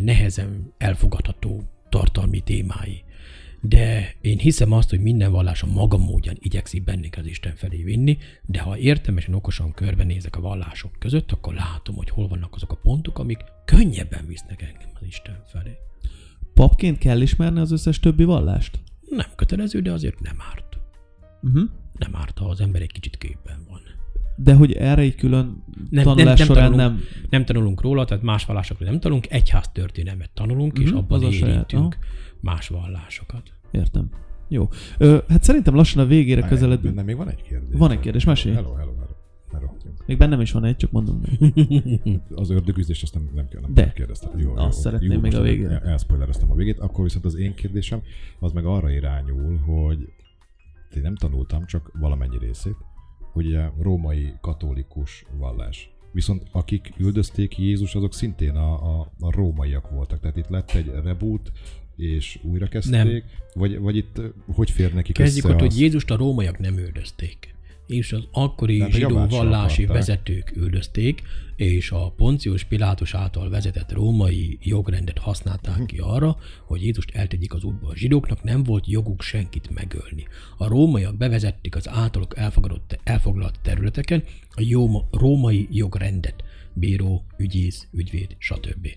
nehezen elfogadható tartalmi témái. De én hiszem azt, hogy minden vallás a maga módján igyekszik bennünket az Isten felé vinni, de ha értelmesen, okosan körbenézek a vallások között, akkor látom, hogy hol vannak azok a pontok, amik könnyebben visznek engem az Isten felé. Papként kell ismerni az összes többi vallást? Nem kötelező, de azért nem árt. Uh-huh. Nem árt, ha az ember egy kicsit képben van. De hogy erre egy külön Nem- tanulás nem- nem során tanulunk. nem... Nem tanulunk róla, tehát más vallásokról nem tanulunk, egyház történelmet tanulunk, és Mhm, abban az érintünk más vallásokat. Értem. Jó. Ö, hát szerintem lassan a végére várjál, közeledünk. Bennem még van egy kérdés. Van egy kérdés, mesélj. Hello, hello, hello. hello. Még bennem is van egy, csak mondom. *laughs* Az ördögüzdést azt nem, nem kell, nem De. kérdeztem. Jó, Azt szeretném még a végére. el- Elspoilereztem a végét, akkor viszont az én kérdésem az meg arra irányul, hogy én nem tanultam, csak valamennyi részét, hogy ugye római katolikus vallás. Viszont akik üldözték Jézus, azok szintén a, a, a rómaiak voltak. Tehát itt lett egy reboot, és újra kezdték, vagy, vagy itt hogy fér nekik Kezdjük össze ott, az... hogy Jézust a rómaiak nem üldözték. és az akkori Tehát zsidó vallási akarták. vezetők üldözték, és a Poncius Pilátus által vezetett római jogrendet használták ki arra, hogy Jézust eltegyék az útba. A zsidóknak nem volt joguk senkit megölni. A rómaiak bevezették az általuk elfogadott, elfoglalt területeken a jó, római jogrendet. Bíró, ügyész, ügyvéd, stb.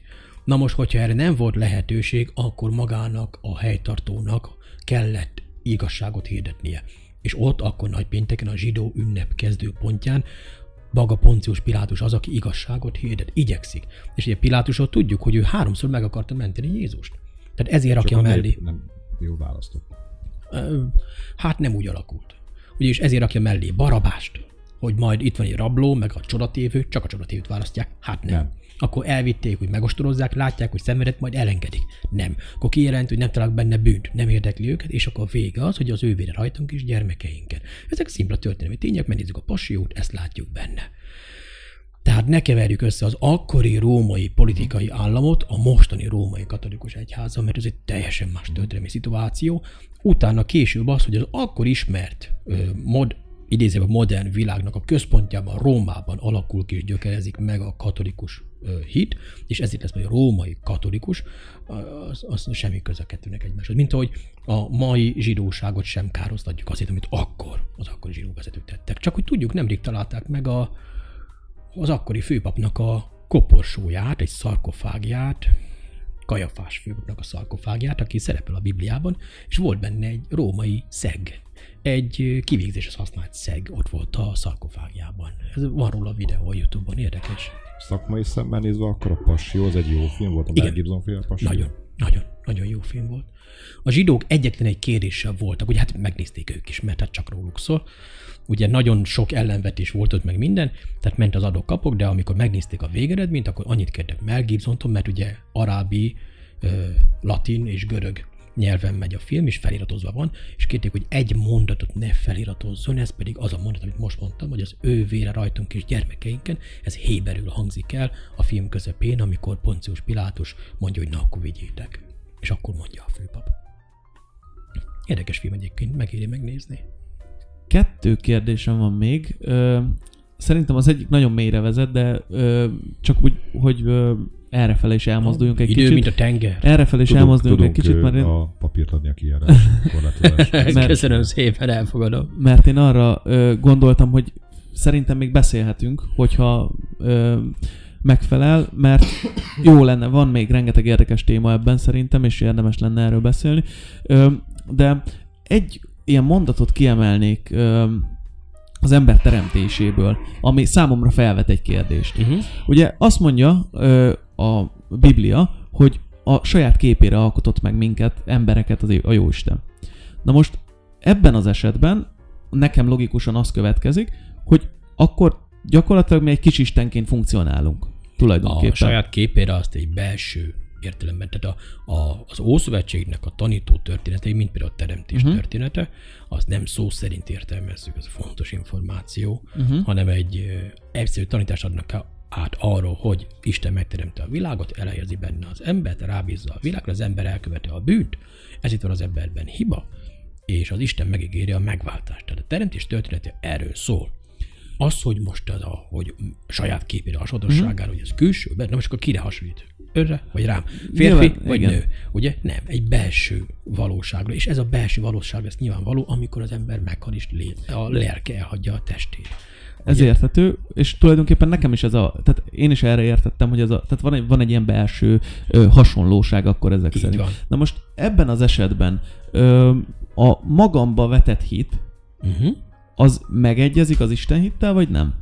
Na most, hogyha erre nem volt lehetőség, akkor magának, a helytartónak kellett igazságot hirdetnie. És ott akkor nagypénteken a zsidó ünnep kezdőpontján maga Poncius Pilátus az, aki igazságot hirdet, igyekszik. És ugye Pilátusról tudjuk, hogy ő háromszor meg akarta menteni Jézust. Tehát ezért rakja Csak a mellé. Nem jól választott. Hát nem úgy alakult. Ugyanis ezért rakja mellé Barabást, hogy majd itt van egy rabló, meg a csodatévő, csak a csodatévőt választják. Hát nem. Nem. Akkor elvitték, hogy megostorozzák, látják, hogy szenvedett, majd elengedik. Nem. Akkor kijelent, hogy nem találnak benne bűnt, nem érdekli őket, és akkor vége az, hogy az ő vére rajtunk és gyermekeinken. Ezek szimpla történelmi tények, megnézzük a passiót, ezt látjuk benne. Tehát ne keverjük össze az akkori római politikai államot a mostani római katolikus egyházzal, mert ez egy teljesen más történelmi szituáció. Utána később az, hogy az akkor ismert mod, idézve modern világnak a központjában, Rómában alakul ki és gyökerezik meg a katolikus hit, és ezért lesz majd a római katolikus, az, az semmi köze a kettőnek egymáshoz. Mint ahogy a mai zsidóságot sem károsztatjuk azért, amit akkor az akkori zsidó vezetők tettek. Csak hogy tudjuk, nemrég találták meg a, az akkori főpapnak a koporsóját, egy szarkofágját, Kajafás főpapnak a szarkofágját, aki szerepel a Bibliában, és volt benne egy római szeg. Egy kivégzéshez használt szeg ott volt a szarkofágjában. Ez van róla videó a Youtube-on, érdekes. Szakmai szemmel nézve, akkor a Passió az egy jó film volt, a. Mel Gibson féle Passió. Nagyon, nagyon, nagyon jó film volt. A zsidók egyetlen egy kérdéssel voltak, ugye hát megnézték ők is, mert hát csak róluk szól. Ugye nagyon sok ellenvetés volt ott meg minden, tehát ment az adok-kapok, de amikor megnézték a végeredményt, akkor annyit kértek Mel Gibsontól, mert ugye arábi, latin és görög nyelven megy a film, és feliratozva van, és kérték, hogy egy mondatot ne feliratozzon, ez pedig az a mondat, amit most mondtam, hogy az ő vére rajtunk és gyermekeinken, ez héberül hangzik el a film közepén, amikor Poncius Pilátus mondja, hogy na akkor vigyétek. És akkor mondja a főpap. Érdekes film egyébként, megéri megnézni. Kettő kérdésem van még. Ö, szerintem az egyik nagyon mélyre vezet, de ö, csak úgy, hogy ö, errefele is elmozduljunk egy Idő, kicsit. mint a tenger. Errefele is Tudunk, elmozduljunk egy kicsit, mert én, a papírt adni a kijárás *laughs* mert- Köszönöm szépen, elfogadom. mert én arra ö, gondoltam, hogy szerintem még beszélhetünk, hogyha ö, megfelel, mert jó lenne, van még rengeteg érdekes téma ebben szerintem, és érdemes lenne erről beszélni. Ö, de egy ilyen mondatot kiemelnék ö, az ember teremtéséből, ami számomra felvet egy kérdést. Uh-huh. Ugye azt mondja ö, a Biblia, hogy a saját képére alkotott meg minket, embereket az, a Jóisten. Na most ebben az esetben nekem logikusan az következik, hogy akkor gyakorlatilag mi egy kis istenként funkcionálunk. Tulajdonképpen. A saját képére azt egy belső értelemben, tehát a, a, az Ószövetségnek a tanító történetei, mint például a teremtés uh-huh. története, azt nem szó szerint értelmezzük, ez fontos információ, uh-huh. hanem egy egyszerű tanítást adnak át arról, hogy Isten megteremte a világot, elhelyezi benne az embert, rábízza a világra, az ember elkövete a bűnt, ez itt van az emberben hiba, és az Isten megígéri a megváltást. Tehát a teremtés története erről szól. Az, hogy most az a, hogy saját képére hasonlóságára, hogy ez külső, na most akkor kire hasonlít? Önre, vagy rám? Férfi, Nyilván, vagy igen. nő? Ugye? Nem, egy belső valóságra. És ez a belső valóság lesz nyilvánvaló, amikor az ember meghal és lé, a lelke elhagyja a testét. Ez érthető, és tulajdonképpen nekem is ez a, tehát én is erre értettem, hogy ez a, tehát van egy, van egy ilyen belső ö, hasonlóság akkor ezek Így szerint. van. Na most ebben az esetben ö, a magamba vetett hit, Uh-huh. az megegyezik az Isten hittel, vagy nem?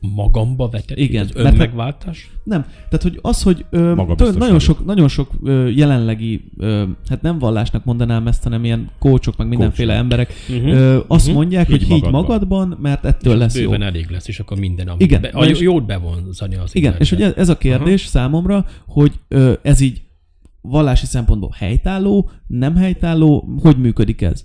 Magamba vetett Igen, az önmegváltás? Nem. Tehát, hogy az, hogy ö, tőle, nagyon sok, nagyon sok ö, jelenlegi, ö, hát nem vallásnak mondanám ezt, hanem ilyen kócsok, meg mindenféle Coachok. emberek Uh-huh. ö, azt Mhm. mondják, Higgy hogy higgy magadban. magadban, mert ettől lesz jó. Elég lesz, és akkor minden, ami Igen, be, a, és- jót bevonzani az Igen, és ugye ez a kérdés Aha. számomra, hogy ö, ez így vallási szempontból helytálló, nem helytálló, hogy működik ez?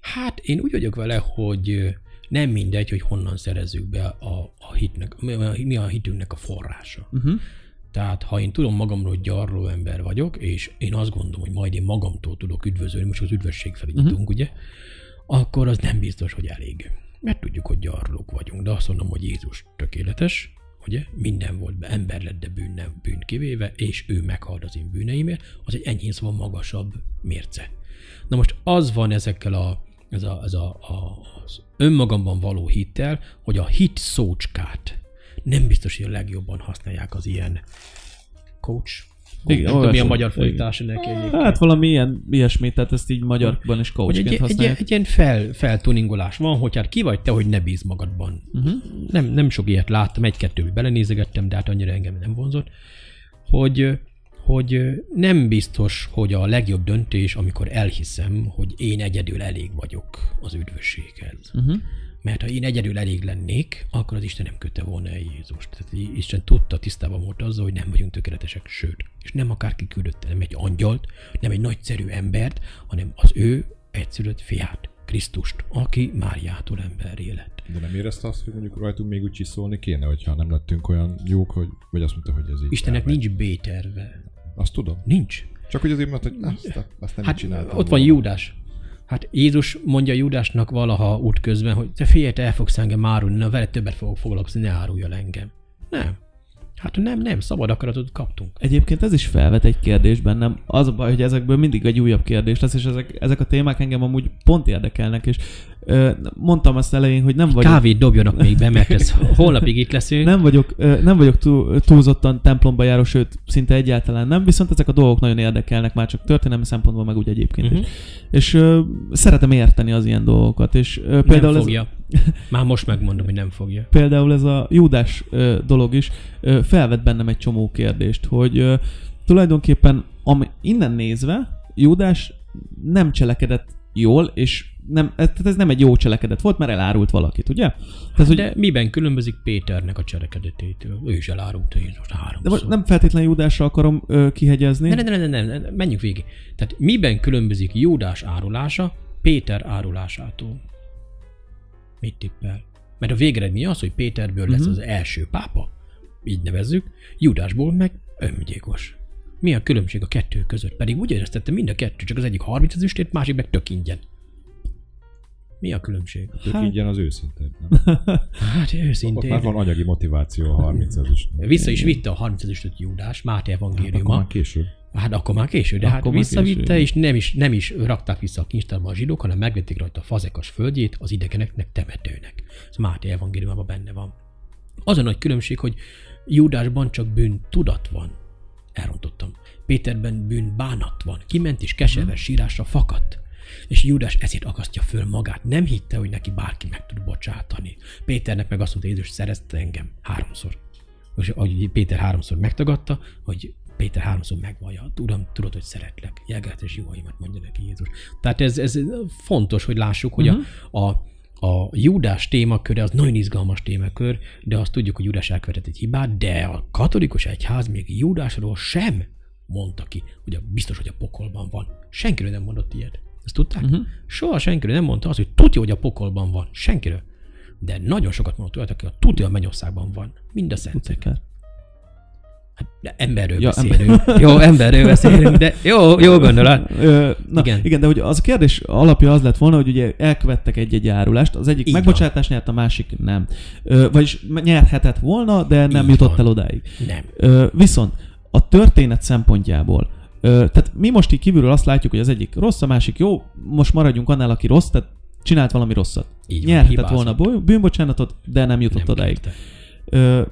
Hát én úgy vagyok vele, hogy ö, nem mindegy, hogy honnan szerezzük be a, a hitnek, mi a, hitünknek a forrása. Uh-huh. Tehát ha én tudom magamról, hogy gyarló ember vagyok, és én azt gondolom, hogy majd én magamtól tudok üdvözölni, most az üdvösség felé nyitunk, ugye, akkor az nem biztos, hogy elég. Mert tudjuk, hogy gyarlók vagyunk, de azt mondom, hogy Jézus tökéletes, ugye? Minden volt be, ember lett, de bűn nem bűn kivéve, és ő meghalt az én bűneimért, az egy enyhén szóval magasabb mérce. Na most az van ezekkel a, ez a, ez a, a, önmagamban való hittel, hogy a hit szócskát nem biztos, hogy a legjobban használják az ilyen coach. Igen, nem tudom, mi a magyar Igen. neki egyébként. Hát valami ilyen, ilyesmi, tehát ezt így magyarban is egy, coachként egy, egy, használják. egy ilyen fel, feltuningolás van, hogy hát ki vagy te, hogy ne bíz magadban. Uh-huh. Nem, nem sok ilyet láttam, egy-kettőbe belenézegettem, de hát annyira engem nem vonzott, hogy, hogy nem biztos, hogy a legjobb döntés, amikor elhiszem, hogy én egyedül elég vagyok az üdvösséghez. Uh-huh. Mert ha én egyedül elég lennék, akkor az Isten nem kötte volna el Jézust. Tehát Isten tudta, tisztában volt azzal, hogy nem vagyunk tökéletesek, sőt, és nem akárki küldötte, nem egy angyalt, nem egy nagyszerű embert, hanem az ő egyszülött fiát, Krisztust, aki Máriától emberré lett. De nem érezte azt, hogy mondjuk rajtunk még úgy csiszolni kéne, hogyha nem lettünk olyan jók, hogy, vagy azt mondta, hogy ez így. Istennek elmegy. nincs B-terve. Azt tudom. Nincs. Csak hogy azért, mert hogy azt, azt nem Hát így csináltam. ott van volna. Júdás. Hát Jézus mondja Júdásnak valaha útközben, hogy te figyelj, te el fogsz engem árulni, na veled többet fogok foglalkozni, ne árulj el engem. Nem. Hát nem, nem, szabad akaratot kaptunk. Egyébként ez is felvet egy kérdés bennem. Az a baj, hogy ezekből mindig egy újabb kérdés lesz, és ezek, ezek a témák engem amúgy pont érdekelnek, és mondtam azt elején, hogy nem vagyok, Kávét dobjanak még be, mert ez holnapig itt leszünk. nem vagyok, nem vagyok túl, túlzottan templomba járó, sőt, szinte egyáltalán nem, viszont ezek a dolgok nagyon érdekelnek, már csak történelmi szempontból, meg úgy egyébként Mhm. is. És ö, szeretem érteni az ilyen dolgokat, és ö, Nem például ez, fogja. Már most megmondom, hogy nem fogja. például ez a Júdás dolog is felvet bennem egy csomó kérdést, hogy tulajdonképpen ami, innen nézve Júdás nem cselekedett jól, és nem, ez- ez nem egy jó cselekedet volt, mert elárult valakit, ugye? Tehát, hogy, De miben különbözik Péternek a cselekedetétől? Ő is elárulta Jézust de háromszor. most nem feltétlenül Júdásra akarom ö, kihegyezni. Ne, ne, ne, ne, ne, ne, menjünk végig. Tehát miben különbözik Júdás árulása Péter árulásától? Mit tippel? Mert a végeredmény az, hogy Péterből lesz Mhm. az első pápa, így nevezzük, Júdásból meg öngyilkos. Mi a különbség a kettő között? Pedig úgy éreztette mind a kettő, csak az egyik 30 ezüstért, másik meg tök ingyen. Mi a különbség? Tök Hát- így ilyen az őszinte. Nem? *laughs* Hát Ott őszintén. már van anyagi motiváció a 30 ez is. Vissza is vitte a 30 ezüstöt Júdás, Máté Hát akkor evangéliuma. már később. Hát akkor már késő, de Akkor hát visszavitte, késő. és nem is, nem is rakták vissza a kincstárba a zsidók, hanem megvették rajta a fazekas földjét az idegeneknek temetőnek. Ez Máté evangéliumában benne van. Az a nagy különbség, hogy Júdásban csak bűn tudat van. Elrontottam. Péterben bűn bánat van. Kiment és keserves sírásra fakadt. És Júdás ezért akasztja föl magát. Nem hitte, hogy neki bárki meg tud bocsátani. Péternek meg azt mondta, Jézus szerezte engem háromszor. És ahogy Péter háromszor megtagadta, hogy Péter háromszor megvallja, Uram, tudod, hogy szeretlek, jelgeltes juhaimat mondja neki Jézus. Tehát ez, ez fontos, hogy lássuk, hogy uh-huh. a, a, a Júdás témaköre az nagyon izgalmas témakör, de azt tudjuk, hogy Júdás elkövetett egy hibát, de a katolikus egyház még Júdásról sem mondta ki, hogy a, biztos, hogy a pokolban van. Senkiről nem mondott ilyet. Ezt tudták? Uh-huh. Soha senkiről nem mondta azt, hogy tudja, hogy a pokolban van. Senkiről. De nagyon sokat mondott olyat, aki a tudja, a mennyországban van. Mind a szentek. Hát, de emberről Ja, beszélünk. *laughs* jó, emberről beszélünk, de jó, jó gondolat. Na, igen. Igen. de hogy az a kérdés alapja az lett volna, hogy ugye elkövettek egy-egy árulást, az egyik Így megbocsátást nyert, a másik nem. Vagyis nyerhetett volna, de nem Így jutott van. el odáig. Nem. Viszont a történet szempontjából, tehát mi most így kívülről azt látjuk, hogy az egyik rossz, a másik jó, most maradjunk annál, aki rossz, tehát csinált valami rosszat. Így van, Nyerhetett hibázott. volna bűnbocsánatot, de nem jutott Nem odáig. Ö,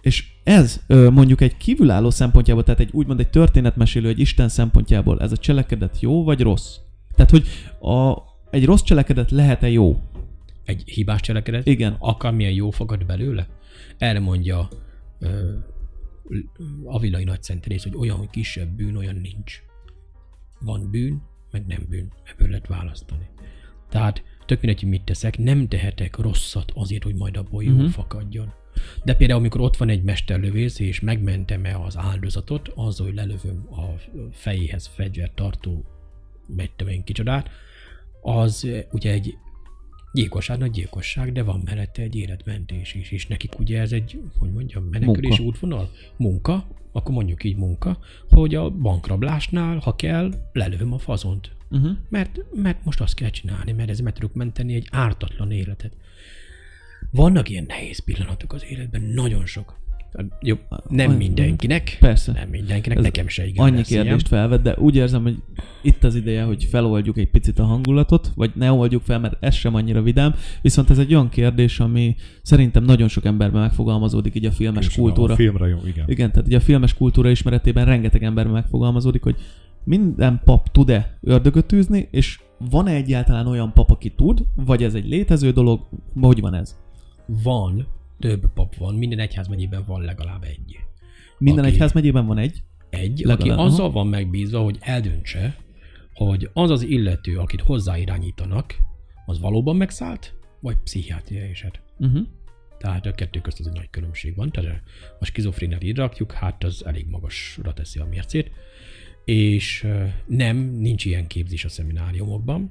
és ez ö, mondjuk egy kívülálló szempontjából, tehát egy úgymond egy történetmesélő, egy Isten szempontjából, ez a cselekedet jó vagy rossz? Tehát, hogy a, egy rossz cselekedet lehet-e jó? Egy hibás cselekedet? Igen. Akármilyen jó fogad belőle? Erre mondja ö, Avilai nagyszenterész, hogy olyan, hogy kisebb bűn, olyan nincs. Van bűn, meg nem bűn. Ebből lehet választani. Tehát tök mindegy, hogy mit teszek, nem tehetek rosszat azért, hogy majd abból jó Mhm. uh-huh. fakadjon. De például, amikor ott van egy mesterlövész, és megmentem-e az áldozatot, azzal, hogy lelövöm a fejéhez fegyvert tartó, meg tudom én kicsodát, az ugye egy Gyilkosság, nagy gyilkosság, de van mellette egy életmentés is, és nekik ugye ez egy, hogy mondjam, menekülés Munka. útvonal, munka, akkor mondjuk így munka, hogy a bankrablásnál, ha kell, lelövöm a fazont. Uh-huh. Mert, mert most azt kell csinálni, mert ez meg tudok menteni egy ártatlan életet. Vannak ilyen nehéz pillanatok az életben, nagyon sok. Jó, nem Olyan- mindenkinek. Persze. Nem mindenkinek, Ez nekem se igen. Annyi lesz ilyen. kérdést felvet, de úgy érzem, hogy itt az ideje, hogy feloldjuk egy picit a hangulatot, vagy ne oldjuk fel, mert ez sem annyira vidám, viszont ez egy olyan kérdés, ami szerintem nagyon sok emberben megfogalmazódik így a filmes És kultúra. A filmre jó, igen. Igen, tehát ugye a filmes kultúra ismeretében rengeteg emberben megfogalmazódik, hogy minden pap tud-e ördögöt űzni, és van-e egyáltalán olyan pap, aki tud, vagy ez egy létező dolog, hogy van ez? Van, több pap van, minden egyházmegyében van legalább egy. Minden Aki- egyházmegyében van egy. Egy, Legalább, aki aha. azzal van megbízva, hogy eldöntse, hogy az az illető, akit hozzáirányítanak, az valóban megszállt, vagy pszichiátriai eset. Uh-huh. Tehát a kettő közt az egy nagy különbség van. Tehát a skizofrénát így rakjuk, hát az elég magasra teszi a mércét. És nem, nincs ilyen képzés a szemináriumokban.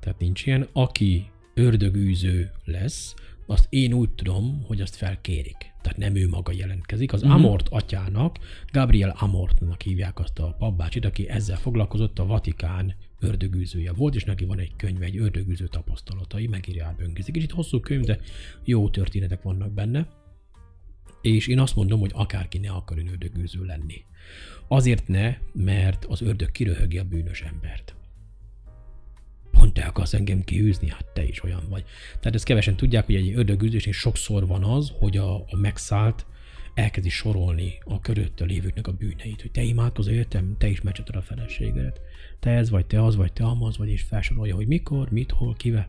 Tehát nincs ilyen. Aki ördögűző lesz, azt én úgy tudom, hogy azt felkérik. Tehát nem ő maga jelentkezik. Az Mhm. Amort atyának, Gabriel Amortnak hívják azt a papbácsit, aki ezzel foglalkozott, a Vatikán ördögűzője volt, és neki van egy könyve, egy ördögűző tapasztalatai, megírja átbönkizik. Kicsit hosszú könyv, de jó történetek vannak benne. És én azt mondom, hogy akárki ne akar ön ördögűző lenni. Azért ne, mert az ördög kiröhögi a bűnös embert. Pont te akarsz engem kiűzni? Hát te is olyan vagy. Tehát ezt kevesen tudják, hogy egy ördögűzésnél sokszor van az, hogy a, a megszállt elkezdi sorolni a körülötte lévőknek a bűneit, hogy te imádkozol, értem, te is megcsatod a feleségedet. Te ez vagy, te az vagy, te amaz vagy, és felsorolja, hogy mikor, mit, hol, kivel.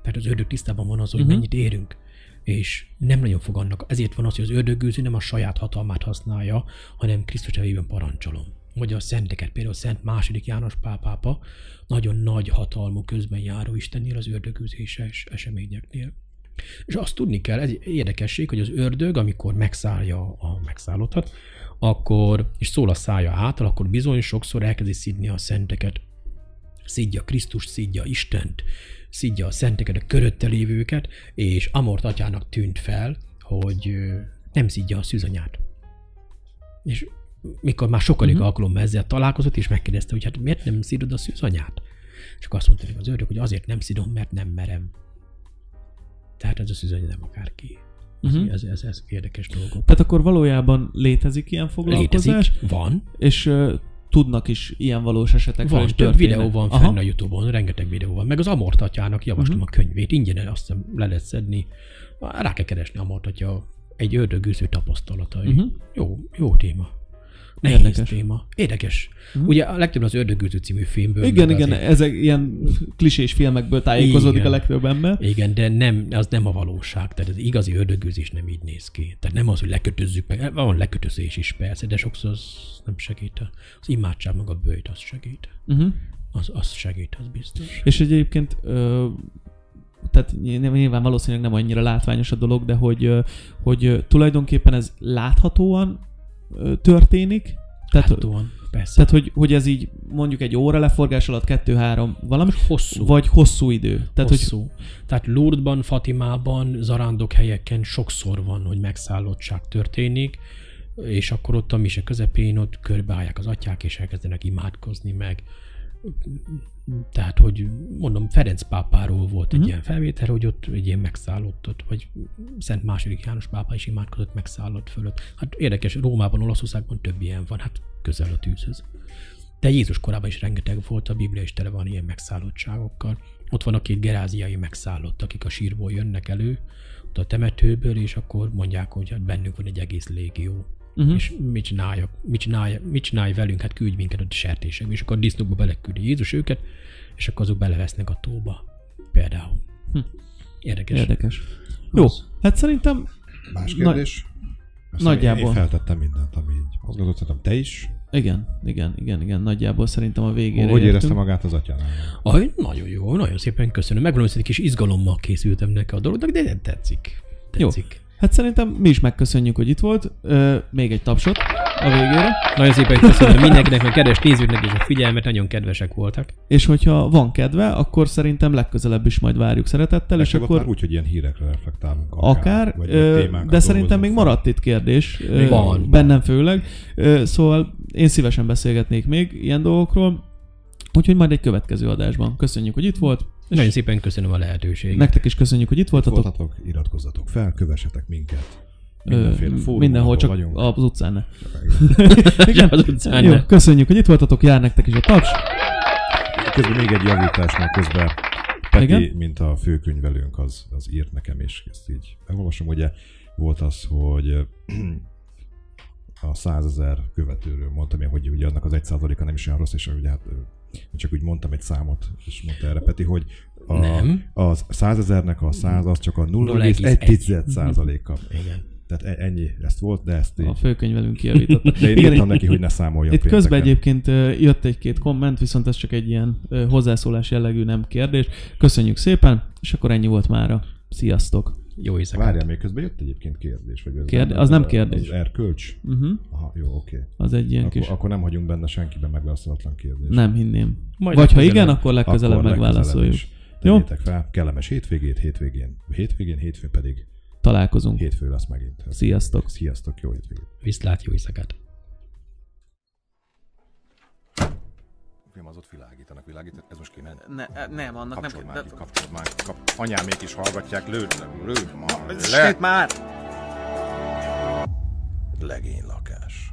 Tehát az ördög tisztában van az, hogy uh-huh. mennyit érünk. És nem nagyon fog annak, ezért van az, hogy az ördögűző nem a saját hatalmát használja, hanem Krisztus nevében parancsolom. Vagy a szenteket, például Szent második János pápápa nagyon nagy hatalmú közben járó Istennél az ördögűzéses eseményeknél. És azt tudni kell, ez érdekesség, hogy az ördög, amikor megszállja a megszállottat, akkor, és szól a szája által, akkor bizony sokszor elkezdi szidni a szenteket. Szidja Krisztus, szidja Istent, szidja a szenteket, a körötte lévőket, és Amort atyának tűnt fel, hogy nem szidja a szűzanyát. És mikor már sokadik uh-huh. alkalommal ezzel találkozott, és megkérdezte, hogy hát miért nem szidod a szűzanyát? És akkor azt mondta az ördög, hogy azért nem szidom, mert nem merem. Tehát ez a szűzanya nem akárki. Uh-huh. Ez, ez, ez érdekes dolgok. Tehát akkor valójában létezik ilyen foglalkozás, Létezik, van, és uh, tudnak is ilyen valós esetekről van, is több videó van Aha. fenn a Youtube-on, rengeteg videó van. Meg az Amort atyának javaslom uh-huh. a könyvét, ingyen azt hiszem le lehet szedni. Rá kell keresni Amort atya egy ördögűző tapasztalatai. Uh-huh. Jó, jó téma. Nehéz Érdekes. Téma. Érdekes. Uh-huh. Ugye a legtöbb az ördögűző című filmből. Igen, igen, azért- ezek ilyen klisés filmekből tájékozódik Igen. a legtöbb ember. Igen, de nem, az nem a valóság. Tehát az igazi ördögűzés nem így néz ki. Tehát nem az, hogy lekötözzük meg. Van lekötözés is persze, de sokszor az nem segít. Az imádság meg a bőjt, az segít. Uh-huh. Az, az segít, az biztos. És egyébként, ö, tehát ny- nyilván valószínűleg nem annyira látványos a dolog, de hogy, hogy tulajdonképpen ez láthatóan történik, tehát, Láthatóan, persze. tehát hogy, hogy ez így mondjuk egy óra leforgás alatt kettő-három valami, hosszú. vagy hosszú idő. Tehát, hogy hosszú. Tehát Lourdesban, Fatimában, zarándok helyeken sokszor van, hogy megszállottság történik, és akkor ott a mise közepén ott körbeállják az atyák, és elkezdenek imádkozni meg. Tehát, hogy mondom, Ferenc pápáról volt egy Mhm. ilyen felvétel, hogy ott egy ilyen megszállott ott, vagy Szent második János pápa is imádkozott megszállott fölött. Hát érdekes, Rómában, Olaszországban több ilyen van, hát közel a tűzhöz. De Jézus korában is rengeteg volt, a Biblia is tele van ilyen megszállottságokkal. Ott van a két geráziai megszállott, akik a sírból jönnek elő, ott a temetőből, és akkor mondják, hogy hát bennünk van egy egész légió. Uh-huh. És mit csináljak? Mit csinálj, mit csinálj velünk? Hát küldj minket a sertésekbe, és akkor a disznókba beleküldi Jézus őket, és akkor azok belevesznek a tóba. Például. Hm. Érdekes. Érdekes. Jó, hát szerintem Más Na- kérdés? Azt nagyjából. Én, én feltettem mindent, ami így mozgatott, szerintem te is. igen, igen, igen, igen, nagyjából szerintem a végére Hogy érezte értünk. magát az atyánál? Aj, nagyon jó, nagyon szépen köszönöm. Megmondom, hogy egy kis izgalommal készültem neki a dolognak, de nem tetszik. Jó. Hát szerintem mi is megköszönjük, hogy itt volt. Ö, még egy tapsot a végére. Nagyon szépen köszönöm mindenkinek, meg kedves nézőknek is a figyelmet, nagyon kedvesek voltak. És hogyha van kedve, akkor szerintem legközelebb is majd várjuk szeretettel, és Akkor... úgy, hogy ilyen hírekre reflektálunk. akár, vagy ö, de szerintem még fel. maradt itt kérdés, ö, van. bennem főleg, Ö, szóval én szívesen beszélgetnék még ilyen dolgokról, úgyhogy majd egy következő adásban. Köszönjük, hogy itt volt, és Nagyon szépen köszönöm a lehetőséget. nektek is köszönjük, hogy itt voltatok. Voltatok, iratkozzatok fel, kövessetek minket. Mindenféle mindenhol, csak vagyunk. az utcán ne. *laughs* Igen, az utcán. Jó, ne. köszönjük, hogy itt voltatok, jár nektek is a taps. Közben még egy javítás, mert közben Peti, Igen? Mint a főkönyvelőnk, az, az írt nekem, és ezt így elolvasom. Ugye volt az, hogy *clears throat* a százezer követőről mondtam én, hogy ugye annak az egy százaléka nem is olyan rossz, és ugye hát csak úgy mondtam egy számot, és mondta erre Peti, hogy a, Nem. az százezernek a száz az csak a 0,1 0,1 százaléka. Igen. Tehát e- ennyi, ezt volt, de ezt A így. főkönyvelünk *laughs* kijavította. De én írtam neki, hogy ne számoljon Itt közben pénteken. egyébként jött egy-két komment, viszont ez csak egy ilyen hozzászólás jellegű, nem kérdés. Köszönjük szépen, és akkor ennyi volt mára. Sziasztok! Jó éjszakát. Várjál, még közben jött egyébként kérdés. Vagy ez Kérd- az nem kérdés. Az erkölcs? Uh-huh. Aha, jó, oké. Az egy ilyen Akkor, kis... akkor nem hagyunk benne senkiben megválaszolatlan kérdést. Nem hinném. Majd Vagy ha legközelebb. igen, akkor legközelebb Akkor megválaszoljuk. Jó? Tegyétek fel, kellemes hétvégét, hétvégén, hétvégén, hétfőn pedig Találkozunk. hétfő lesz megint. Sziasztok! Sziasztok, jó hétvégét. Viszlát, jó éjszakát. Film az ott világítanak, világítanak, ez most kéne. Ne, nem, annak nem Kapcsolj kell. már ki, kapcsolj már. Kap... Anyámék is hallgatják, lőd, lőd már le. Már! Legény lakás.